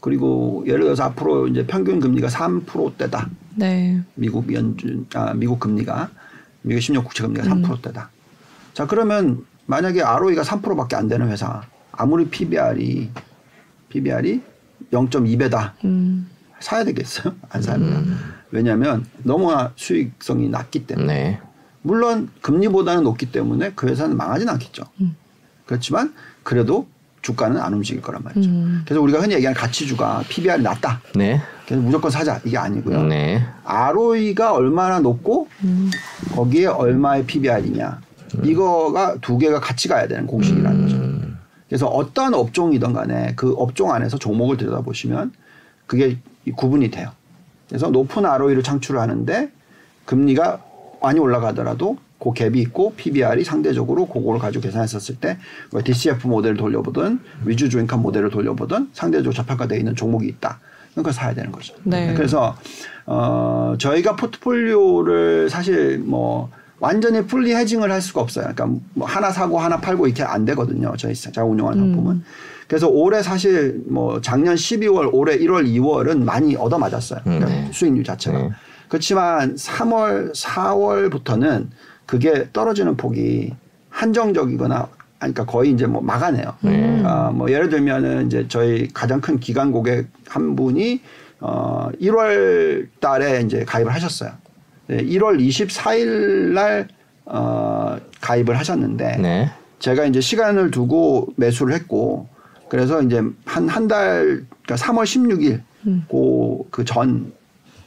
그리고 예를 들어서 앞으로 이제 평균 금리가 3%대다. 네. 미국 연준 아 미국 금리가 미국 10년 국채 금리가 음. 3%대다. 자 그러면 만약에 ROE가 3%밖에 안 되는 회사 아무리 PBR이 PBR이 0.2배다 음. 사야 되겠어요? 안 삽니다. 왜냐하면 너무나 수익성이 낮기 때문에 네. 물론 금리보다는 높기 때문에 그 회사는 망하진 않겠죠. 음. 그렇지만 그래도 주가는 안 움직일 거란 말이죠. 음. 그래서 우리가 흔히 얘기하는 가치주가 PBR이 낮다. 네. 그래서 무조건 사자 이게 아니고요. 네. ROE가 얼마나 높고 음. 거기에 얼마의 PBR이냐 이거가 두 개가 같이 가야 되는 공식이라는 거죠. 음. 그래서 어떠한 업종이든 간에 그 업종 안에서 종목을 들여다보시면 그게 구분이 돼요. 그래서 높은 ROE를 창출하는데 금리가 많이 올라가더라도 그 갭이 있고 PBR이 상대적으로 그거를 가지고 계산했었을 때뭐 DCF 모델을 돌려보든 위주 주행칸 모델을 돌려보든 상대적으로 저평가되어 있는 종목이 있다. 그러니까 사야 되는 거죠. 네. 그래서 어 저희가 포트폴리오를 사실 뭐 완전히 풀리 해징을 할 수가 없어요. 그러니까 뭐 하나 사고 하나 팔고 이렇게 안 되거든요. 저희 제가 운영하는 음. 상품은. 그래서 올해 사실 뭐 작년 12월, 올해 1월, 2월은 많이 얻어 맞았어요. 그러니까 네. 수익률 자체가. 네. 그렇지만 3월, 4월부터는 그게 떨어지는 폭이 한정적이거나 아니, 그러니까 거의 이제 뭐 막아내요. 네. 아, 뭐 예를 들면은 이제 저희 가장 큰 기관 고객 한 분이 어 1월 달에 이제 가입을 하셨어요. 네, 1월 24일 날 어, 가입을 하셨는데 네. 제가 이제 시간을 두고 매수를 했고 그래서 이제 한 한 달 그러니까 3월 16일 음. 그전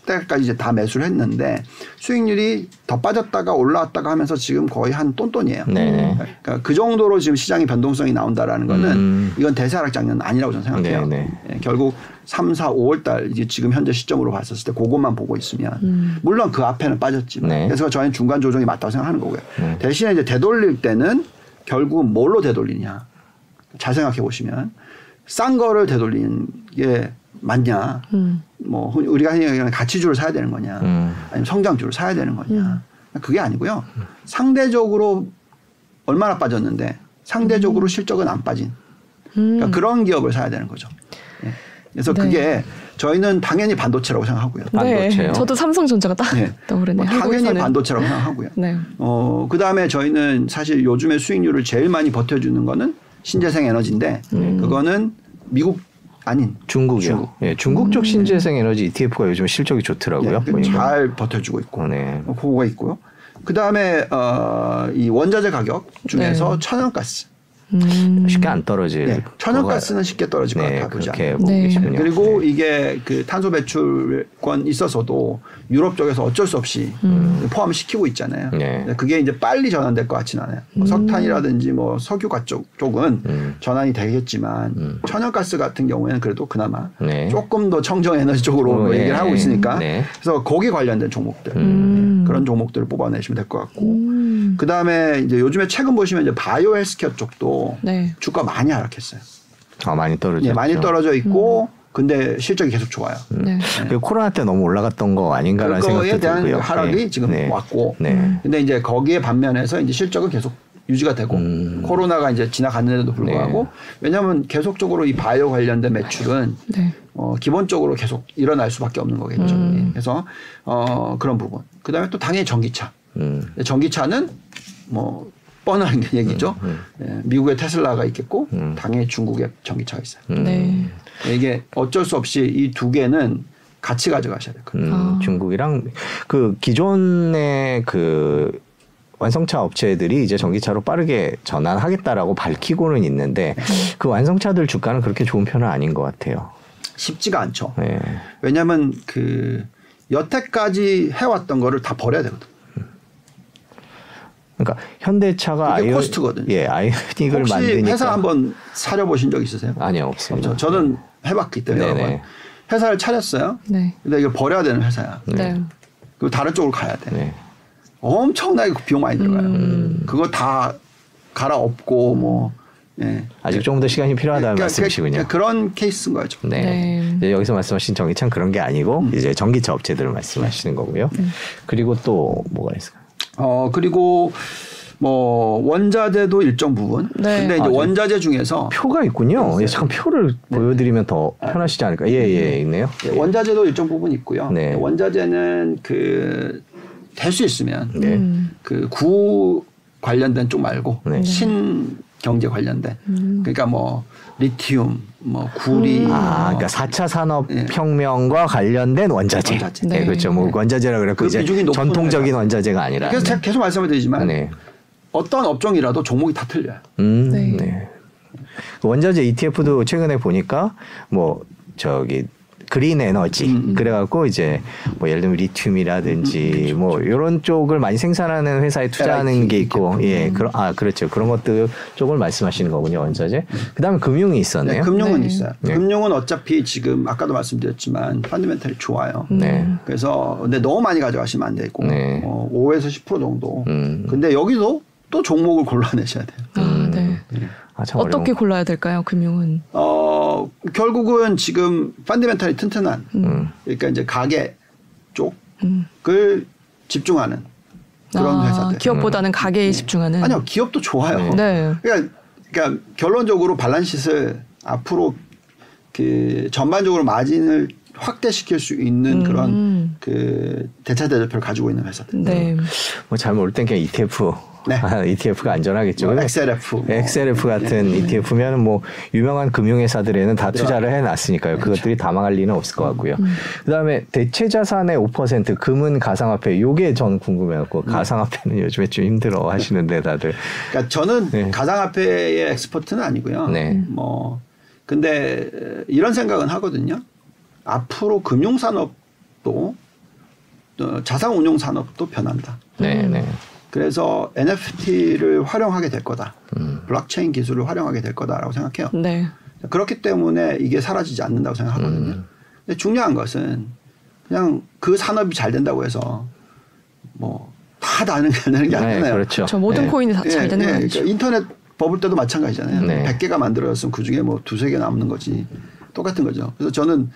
때까지 이제 다 매수를 했는데 수익률이 더 빠졌다가 올라왔다가 하면서 지금 거의 한 똔똔이에요. 네네. 그러니까 그 정도로 지금 시장의 변동성이 나온다라는 거는 음. 이건 대세하락 장면 아니라고 저는 생각해요. 네네. 예, 결국 3, 4, 5월 달 이제 지금 현재 시점으로 봤었을 때 그것만 보고 있으면 음. 물론 그 앞에는 빠졌지만 네. 그래서 저희는 중간 조정이 맞다고 생각하는 거고요. 네. 대신에 이제 되돌릴 때는 결국은 뭘로 되돌리냐. 잘 생각해 보시면 싼 거를 되돌리는 게 맞냐. 음. 뭐 우리가 흔히 얘기하는 가치주를 사야 되는 거냐. 음. 아니면 성장주를 사야 되는 거냐. 그게 아니고요. 상대적으로 얼마나 빠졌는데 상대적으로 실적은 안 빠진 그러니까 그런 기업을 사야 되는 거죠. 예. 그래서 음. 네. 그게 저희는 당연히 반도체라고 생각하고요. 반도체요? 네, 저도 삼성전자가 딱 예. 떠오르네요. 뭐 당연히 한국에서는. 반도체라고 생각하고요. 네. 어, 그 다음에 저희는 사실 요즘에 수익률을 제일 많이 버텨주는 거는 신재생 에너지인데 음. 그거는 미국 아닌 중국이요. 중국. 예, 중국 쪽 신재생 에너지 ETF가 요즘 실적이 좋더라고요. 예. 잘 버텨주고 있고 네. 어, 그거가 있고요. 그 다음에 어, 이 원자재 가격 중에서 네. 천연가스, 음. 쉽게 안 떨어질. 네, 천연가스는 쉽게 떨어질 것 네, 같아 보지 그렇게. 보고 네. 계시군요. 그리고 네. 이게 그 탄소 배출권 있어서도 유럽 쪽에서 어쩔 수 없이 포함시키고 있잖아요. 음. 네. 그게 이제 빨리 전환될 것 같지는 않아요. 뭐 석탄이라든지 뭐 석유가 쪽, 쪽은 음. 전환이 되겠지만 천연가스 같은 경우에는 그래도 그나마 네. 조금 더 청정 에너지 쪽으로 어, 뭐 예. 얘기를 하고 있으니까 네. 그래서 거기 관련된 종목들 음. 네, 그런 종목들을 뽑아내시면 될 것 같고 음. 그 다음에 이제 요즘에 최근 보시면 이제 바이오 헬스케어 쪽도 네. 주가 많이 하락했어요. 아, 많이 떨어졌죠. 예, 많이 떨어져 있고 근데 실적이 계속 좋아요. 네. 그 코로나 때 너무 올라갔던 거 아닌가라는 생각도 대한 들고요. 하락이 네. 지금 네. 왔고 네. 근데 이제 거기에 반면에서 이제 실적은 계속 유지가 되고 음. 코로나가 이제 지나갔는데도 불구하고 네. 왜냐하면 계속적으로 이 바이오 관련된 매출은 네. 어, 기본적으로 계속 일어날 수밖에 없는 거겠죠. 음. 예. 그래서 어, 그런 부분. 그다음에 또 당연히 전기차. 음. 전기차는 뭐 뻔한 얘기죠. 예, 미국에 테슬라가 있겠고 음. 당연히 중국에 전기차가 있어요. 음. 네. 이게 어쩔 수 없이 이 두 개는 같이 가져가셔야 될 거예요. 음, 아. 중국이랑 그 기존의 그 완성차 업체들이 이제 전기차로 빠르게 전환하겠다라고 밝히고는 있는데 그 완성차들 주가는 그렇게 좋은 편은 아닌 것 같아요. 쉽지가 않죠. 네. 왜냐하면 그 여태까지 해왔던 거를 다 버려야 되거든. 그러니까 현대차가 아이오- 코스트거든요. 예, 아이오닉을 혹시 만드니까 회사 한번 사려 보신 적 있으세요? 아니요 없습니다. 저, 는 해봤기 때문에 여러 네네. 번. 회사를 차렸어요. 네. 근데 이걸 버려야 되는 회사야. 네. 그리고 다른 쪽으로 가야 돼. 네. 엄청나게 비용 많이 들어가요. 음. 그거 다 갈아엎고 뭐 예. 아직 조금 더 시간이 필요하다는 그러니까 말씀이시군요. 그- 그런 케이스인 거죠. 네. 네. 여기서 말씀하신 전기차는 그런 게 아니고 음. 이제 전기차 업체들을 말씀하시는 거고요. 그리고 또 뭐가 있을까요? 어 그리고 뭐 원자재도 일정 부분. 네. 근데 이제 아, 네. 원자재 중에서 표가 있군요. 예, 잠깐 표를 보여드리면 더 편하시지 않을까? 예, 예, 있네요. 예, 원자재도 일정 부분 있고요. 네. 원자재는 그 될 수 있으면 네. 음. 그구 관련된 쪽 말고 네. 신 경제 관련된 그러니까 뭐 리튬 뭐 구리 아, 뭐 그러니까 4차 예. 산업혁명과 관련된 원자재. 원자재. 네, 네. 그렇죠. 뭐 원자재라 그랬고 그 이제 전통적인 회사. 원자재가 아니라. 그래서 제가 계속 말씀을 드리지만 네. 어떤 업종이라도 종목이 다 틀려요. 음, 네. 네. 그 원자재 ETF도 최근에 보니까 뭐 저기 그린 에너지 음, 음. 그래갖고 이제 뭐 예를 들면 리튬이라든지 뭐 이런 쪽을 많이 생산하는 회사에 투자하는 LIT 게 있고. 예 그런 아 그렇죠 그런 것들 쪽을 말씀하시는 거군요 원자재 그다음에 금융이 네, 있었네요 금융은 네. 있어요. 네. 금융은 어차피 지금 아까도 말씀드렸지만 펀드멘탈이 좋아요. 네. 그래서 근데 너무 많이 가져가시면 안 되고 네. 어, 5에서 10% 정도. 음. 근데 여기도 또 종목을 골라내셔야 돼요. 아, 네. 아, 참 어떻게 어려운 골라야 될까요? 금융은. 어 결국은 지금 펀드멘탈이 튼튼한 음. 그러니까 이제 가게 쪽을 음. 집중하는 그런 아, 회사들. 기업보다는 가게에 집중하는. 아니요 기업도 좋아요. 네. 그러니까, 그러니까 결론적으로 발란시스 앞으로 그 전반적으로 마진을 확대시킬 수 있는 음. 그런 그 대차 대조표를 가지고 있는 회사들. 네. 뭐잘 모를 땐 그냥 ETF 네. 아, ETF가 안전하겠죠 뭐 XLF. 뭐. XLF 같은 ETF면은 뭐 유명한 금융회사들에는 다 투자를 해놨으니까요. 그것들이 다 망할 리는 없을 것 같고요. 그다음에 대체 자산의 5% 금은 가상화폐 요게 저는 궁금해갖고 가상화폐는 요즘에 좀 힘들어 하시는데 다들 그러니까 저는 네. 가상화폐의 expert는 아니고요. 네. 뭐 근데 이런 생각은 하거든요. 앞으로 금융산업도 어, 자산운용 산업도 변한다. 네, 네. 그래서 NFT를 활용하게 될 거다. 음. 블록체인 기술을 활용하게 될 거다라고 생각해요. 네. 그렇기 때문에 이게 사라지지 않는다고 생각하거든요. 음. 근데 중요한 것은 그냥 그 산업이 잘 된다고 해서 뭐다 나는 게 되는 게 네, 아니잖아요. 그렇죠. 저 모든 네. 코인이 다잘 되는 건 아니죠. 그러니까 인터넷 버블 때도 마찬가지잖아요. 네. 100개가 만들어졌으면 그 중에 뭐 두세 개 남는 거지. 똑같은 거죠. 그래서 저는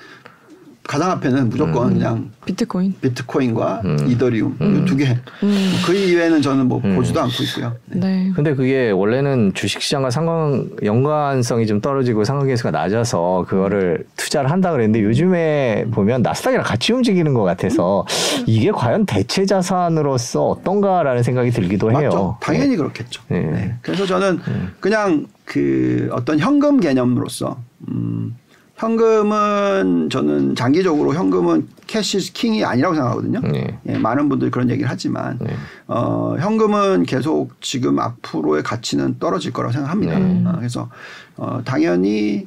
가상화폐는 무조건 그냥 비트코인. 비트코인과 음. 이더리움 음. 이두 개. 음. 그 이외에는 저는 뭐 음. 보지도 않고 있고요. 네. 네. 근데 그게 원래는 주식시장과 상관 연관성이 좀 떨어지고 상관계수가 낮아서 그거를 투자를 한다 그랬는데 요즘에 보면 나스닥이랑 같이 움직이는 것 같아서 이게 과연 대체 자산으로서 어떤가라는 생각이 들기도 해요. 맞죠. 당연히 그렇겠죠. 네. 네. 그래서 저는 그냥 그 어떤 현금 개념으로서 음, 현금은 저는 장기적으로 현금은 cash king이 아니라고 생각하거든요. 네. 예, 많은 분들이 그런 얘기를 하지만 네. 어, 현금은 계속 지금 앞으로의 가치는 떨어질 거라고 생각합니다. 네. 어, 그래서 어, 당연히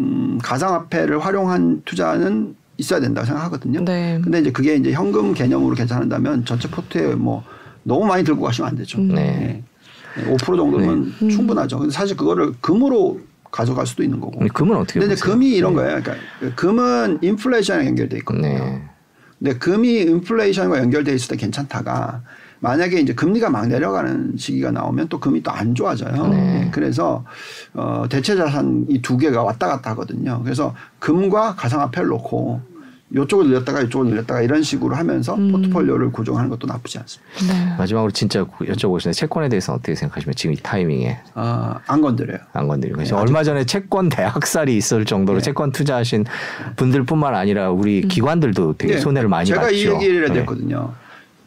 음, 가상화폐를 활용한 투자는 있어야 된다고 생각하거든요. 네. 근데 이제 그게 이제 현금 개념으로 계산한다면 전체 포트에 뭐 너무 많이 들고 가시면 안 되죠. 네. 예. 5% 정도면 충분하죠. 근데 사실 그거를 금으로 가져갈 수도 있는 거고. 금은 어떻게 근데? 금이 이런 거예요. 그러니까 금은 인플레이션에 연결돼 있거든요. 네. 근데 금이 인플레이션과 연결돼 있을 때 괜찮다가 만약에 이제 금리가 막 내려가는 시기가 나오면 또 금이 또 안 좋아져요. 네. 네, 그래서 어 대체 자산 이 두 개가 왔다 갔다 하거든요. 그래서 금과 가상화폐를 놓고 요쪽을 늘렸다가 이쪽을 늘렸다가 이런 식으로 하면서 포트폴리오를 구성하는 것도 나쁘지 않습니다. 네. 마지막으로 진짜 여쭤보시는데 채권에 대해서 어떻게 생각하시면 지금 이 타이밍에 아, 안 건드려요. 안 건드리고 네, 그래서 얼마 전에 채권 대학살이 있을 정도로 네. 채권 투자하신 분들뿐만 아니라 우리 기관들도 되게 네, 손해를 많이 제가 봤죠. 이 얘기를 네. 했거든요.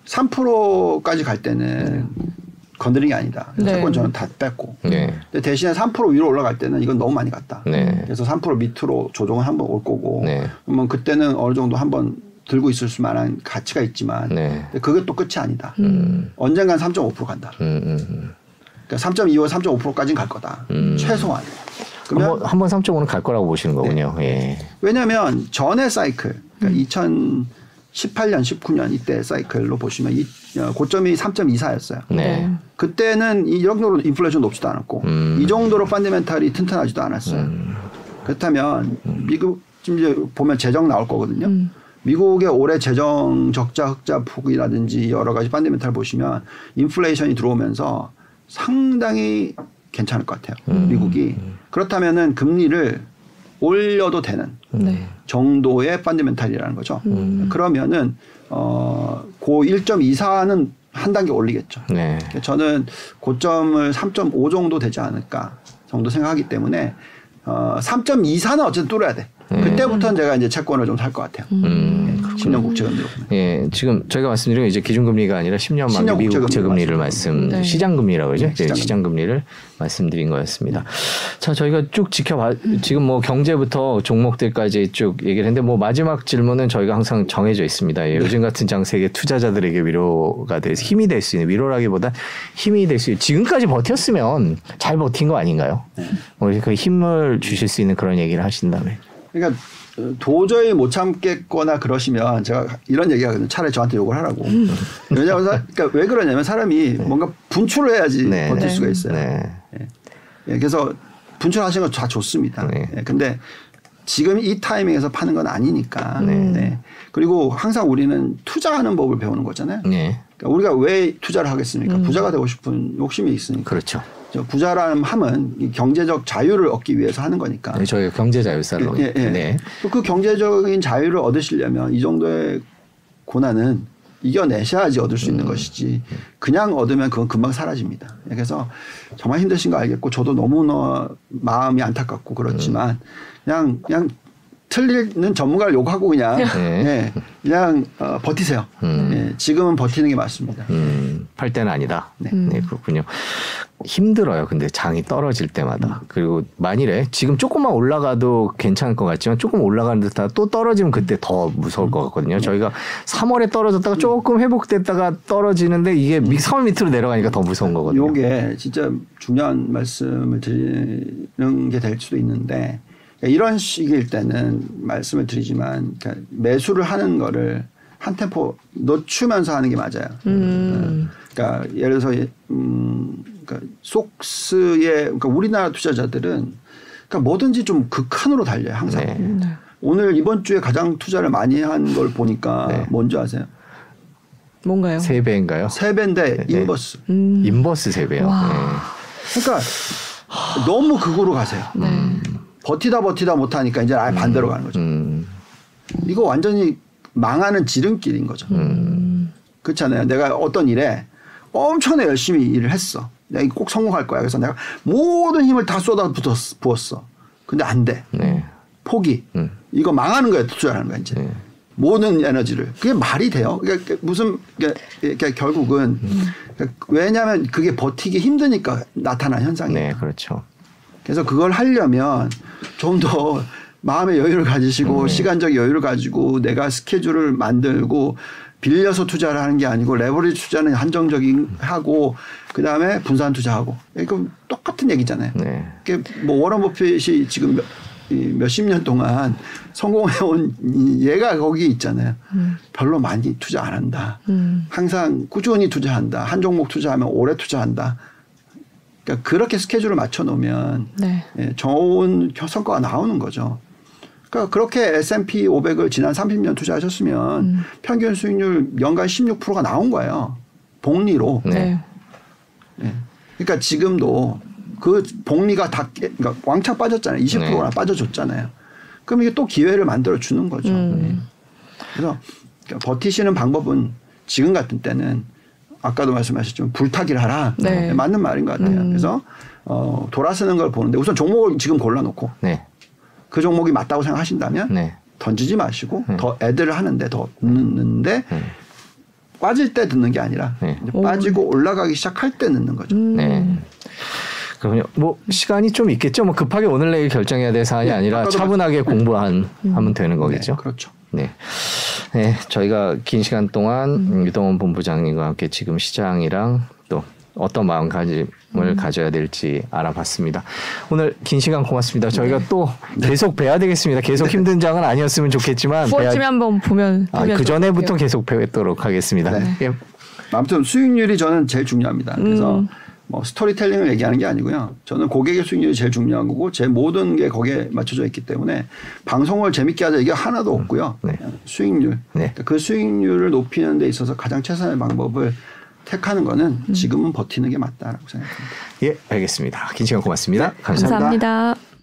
3%까지 갈 때는 건드린 게 아니다. 네. 채권 저는 다 뺐고. 네. 근데 대신에 3% 위로 올라갈 때는 이건 너무 많이 갔다. 네. 그래서 3% 밑으로 조정을 한번 올 거고. 네. 그러면 그때는 어느 정도 한번 들고 있을 수 만한 가치가 있지만 네. 근데 그게 또 끝이 아니다. 음. 언젠간 3.5% 간다. 음, 음, 음. 그러니까 3.25, 3.5%까지는 갈 거다. 음. 최소한. 그러면 한번 한번 3.5는 갈 거라고 보시는 거군요. 네. 예. 왜냐하면 전의 사이클, 그러니까 2018년, 19년 이때 사이클로 보시면 이 어, 고점이 3.24였어요. 네. 그때는 이 정도로 인플레이션 높지도 않았고 음. 이 정도로 펀더멘탈이 튼튼하지도 않았어요. 그렇다면 미국 지금 이제 보면 재정 나올 거거든요. 음. 미국의 올해 재정 적자 흑자 폭이라든지 여러 가지 펀더멘탈 보시면 인플레이션이 들어오면서 상당히 괜찮을 것 같아요. 음. 미국이 그렇다면은 금리를 올려도 되는 네. 정도의 펀더멘탈이라는 거죠. 음. 그러면은 어고 1.24는 한 단계 올리겠죠. 네. 저는 고점을 3.5 정도 되지 않을까 정도 생각하기 때문에 어 3.24는 어쨌든 뚫어야 돼. 그때부터는 제가 이제 채권을 좀 살 것 같아요. 음. 10년 국채금리로. 예, 지금 저희가 말씀드린 건 이제 기준금리가 아니라 10년 만기 10년 미국 국채금리 국채금리를 말씀, 네. 시장금리라고 그러죠? 네, 이제 시장금리. 시장금리를 말씀드린 거였습니다. 자, 저희가 쭉 지켜봐, 지금 뭐 경제부터 종목들까지 쭉 얘기를 했는데 뭐 마지막 질문은 저희가 항상 정해져 있습니다. 네. 예, 요즘 같은 장세에 투자자들에게 위로가 돼서 힘이 될 수 있는 위로라기보다 힘이 될 수 있는 지금까지 버텼으면 잘 버틴 거 아닌가요? 네. 우리 그 힘을 주실 수 있는 그런 얘기를 하신다면. 그러니까 어, 도저히 못 참겠거나 그러시면 제가 이런 얘기하거든요. 차라리 저한테 욕을 하라고. 왜냐하면 사- 그러니까 왜 그러냐면 사람이 뭔가 분출을 해야지 네. 버틸 네. 수가 있어요. 네. 예, 그래서 분출하시는 거다 좋습니다. 네. 예, 근데 지금 이 타이밍에서 파는 건 아니니까. 네. 네. 그리고 항상 우리는 투자하는 법을 배우는 거잖아요. 네. 그러니까 우리가 왜 투자를 하겠습니까? 부자가 되고 싶은 욕심이 있으니까. 그렇죠. 저 부자라는 함은 이 경제적 자유를 얻기 위해서 하는 거니까. 네, 저희가 경제 자율살로. 예, 예. 네. 그 경제적인 자유를 얻으시려면 이 정도의 고난은 이겨내셔야지 얻을 수 음. 있는 것이지 그냥 얻으면 그건 금방 사라집니다. 그래서 정말 힘드신 거 알겠고 저도 너무나 마음이 안타깝고 그렇지만 그냥 그냥 틀리는 전문가를 욕하고 그냥 네. 예, 그냥 어, 버티세요. 음. 예, 지금은 버티는 게 맞습니다. 음, 팔 때는 아니다. 네. 네. 그렇군요. 힘들어요. 근데 장이 떨어질 때마다. 그리고 만일에 지금 조금만 올라가도 괜찮을 것 같지만 조금 올라가는 듯하다 또 떨어지면 그때 더 무서울 것 같거든요. 저희가 3월에 떨어졌다가 조금 회복됐다가 떨어지는데 이게 미- 3월 밑으로 내려가니까 더 무서운 거거든요. 요게 진짜 중요한 말씀을 드리는 게 될 수도 있는데 그러니까 이런 시기일 때는 말씀을 드리지만 그러니까 매수를 하는 거를 한 템포 늦추면서 하는 게 맞아요. 음. 그러니까 예를 들어서 음, 그러니까 속스의 그러니까 우리나라 투자자들은 그러니까 뭐든지 좀 극한으로 달려요 항상. 네. 네. 오늘 이번 주에 가장 투자를 많이 한 걸 보니까 네. 뭔지 아세요? 뭔가요? 세 배인가요? 세 배인데 네. 인버스. 음. 인버스 세 배요. 와. 그러니까 너무 극으로 가세요. 네. 버티다 버티다 못하니까 이제 아예 반대로 가는 거죠. 네. 음, 이거 완전히 망하는 지름길인 거죠. 음. 그렇잖아요. 내가 어떤 일에 엄청나게 열심히 일을 했어. 내가 꼭 성공할 거야. 그래서 내가 모든 힘을 다 쏟아 부었어. 근데 안 돼. 네. 포기. 음. 이거 망하는 거야. 투자하는 거야, 이제. 네. 모든 에너지를. 그게 말이 돼요. 그러니까 무슨, 그러니까 그러니까 결국은 그러니까 왜냐하면 그게 버티기 힘드니까 나타난 현상이에요. 네, 그렇죠. 그래서 그걸 하려면 좀 더 마음의 여유를 가지시고 네. 시간적 여유를 가지고 내가 스케줄을 만들고 빌려서 투자를 하는 게 아니고 레버리지 투자는 한정적인 하고 그 다음에 분산 투자하고 이거 똑같은 얘기잖아요. 네. 뭐 워런 버핏이 지금 몇, 몇십 년 동안 성공해온 이 얘가 거기 있잖아요. 별로 많이 투자 안 한다. 음. 항상 꾸준히 투자한다. 한 종목 투자하면 오래 투자한다. 그러니까 그렇게 스케줄을 맞춰 놓으면 네. 예, 좋은 성과가 나오는 거죠. 그러니까 그렇게 S&P 500을 지난 30년 투자하셨으면 음. 평균 수익률 연간 16%가 나온 거예요. 복리로. 네. 네. 예. 그러니까 지금도 그 복리가 다 깨- 그러니까 왕창 빠졌잖아요. 20%나 네. 빠져줬잖아요. 그럼 이게 또 기회를 만들어 주는 거죠. 음. 그래서 그러니까 버티시는 방법은 지금 같은 때는 아까도 말씀하셨지만 불타기를 하라. 네. 맞는 말인 것 같아요. 음. 그래서 어, 돌아서는 걸 보는데 우선 종목을 지금 골라놓고 네. 그 종목이 맞다고 생각하신다면 네. 던지지 마시고 네. 더 애들을 하는데 더 넣는데 네. 빠질 때 듣는 게 아니라 네. 빠지고 올라가기 시작할 때 넣는 거죠. 음. 네. 그럼요. 뭐 시간이 좀 있겠죠. 뭐 급하게 오늘 내일 결정해야 될 사안이 아니라 차분하게 공부한 하면 되는 거겠죠. 네, 그렇죠. 네. 네, 저희가 긴 시간 동안 음. 유동원 본부장님과 함께 지금 시장이랑 또 어떤 마음가짐을 음. 가져야 될지 알아봤습니다. 오늘 긴 시간 고맙습니다. 저희가 네. 또 계속 뵈야 되겠습니다. 계속 힘든 장은 아니었으면 좋겠지만 9월쯤에 한번 보면 아, 보면 그 전에부터. 계속 뵈도록 하겠습니다. 네. 예, 아무튼 수익률이 저는 제일 중요합니다. 그래서 음. 뭐 스토리텔링을 얘기하는 게 아니고요. 저는 고객의 수익률이 제일 중요한 거고 제 모든 게 거기에 맞춰져 있기 때문에 방송을 재밌게 하자 이게 하나도 없고요. 네. 수익률. 네. 그 수익률을 높이는 데 있어서 가장 최선의 방법을 택하는 거는 지금은 버티는 게 맞다라고 생각합니다. 예, 알겠습니다. 긴 시간 고맙습니다 감사합니다. 감사합니다.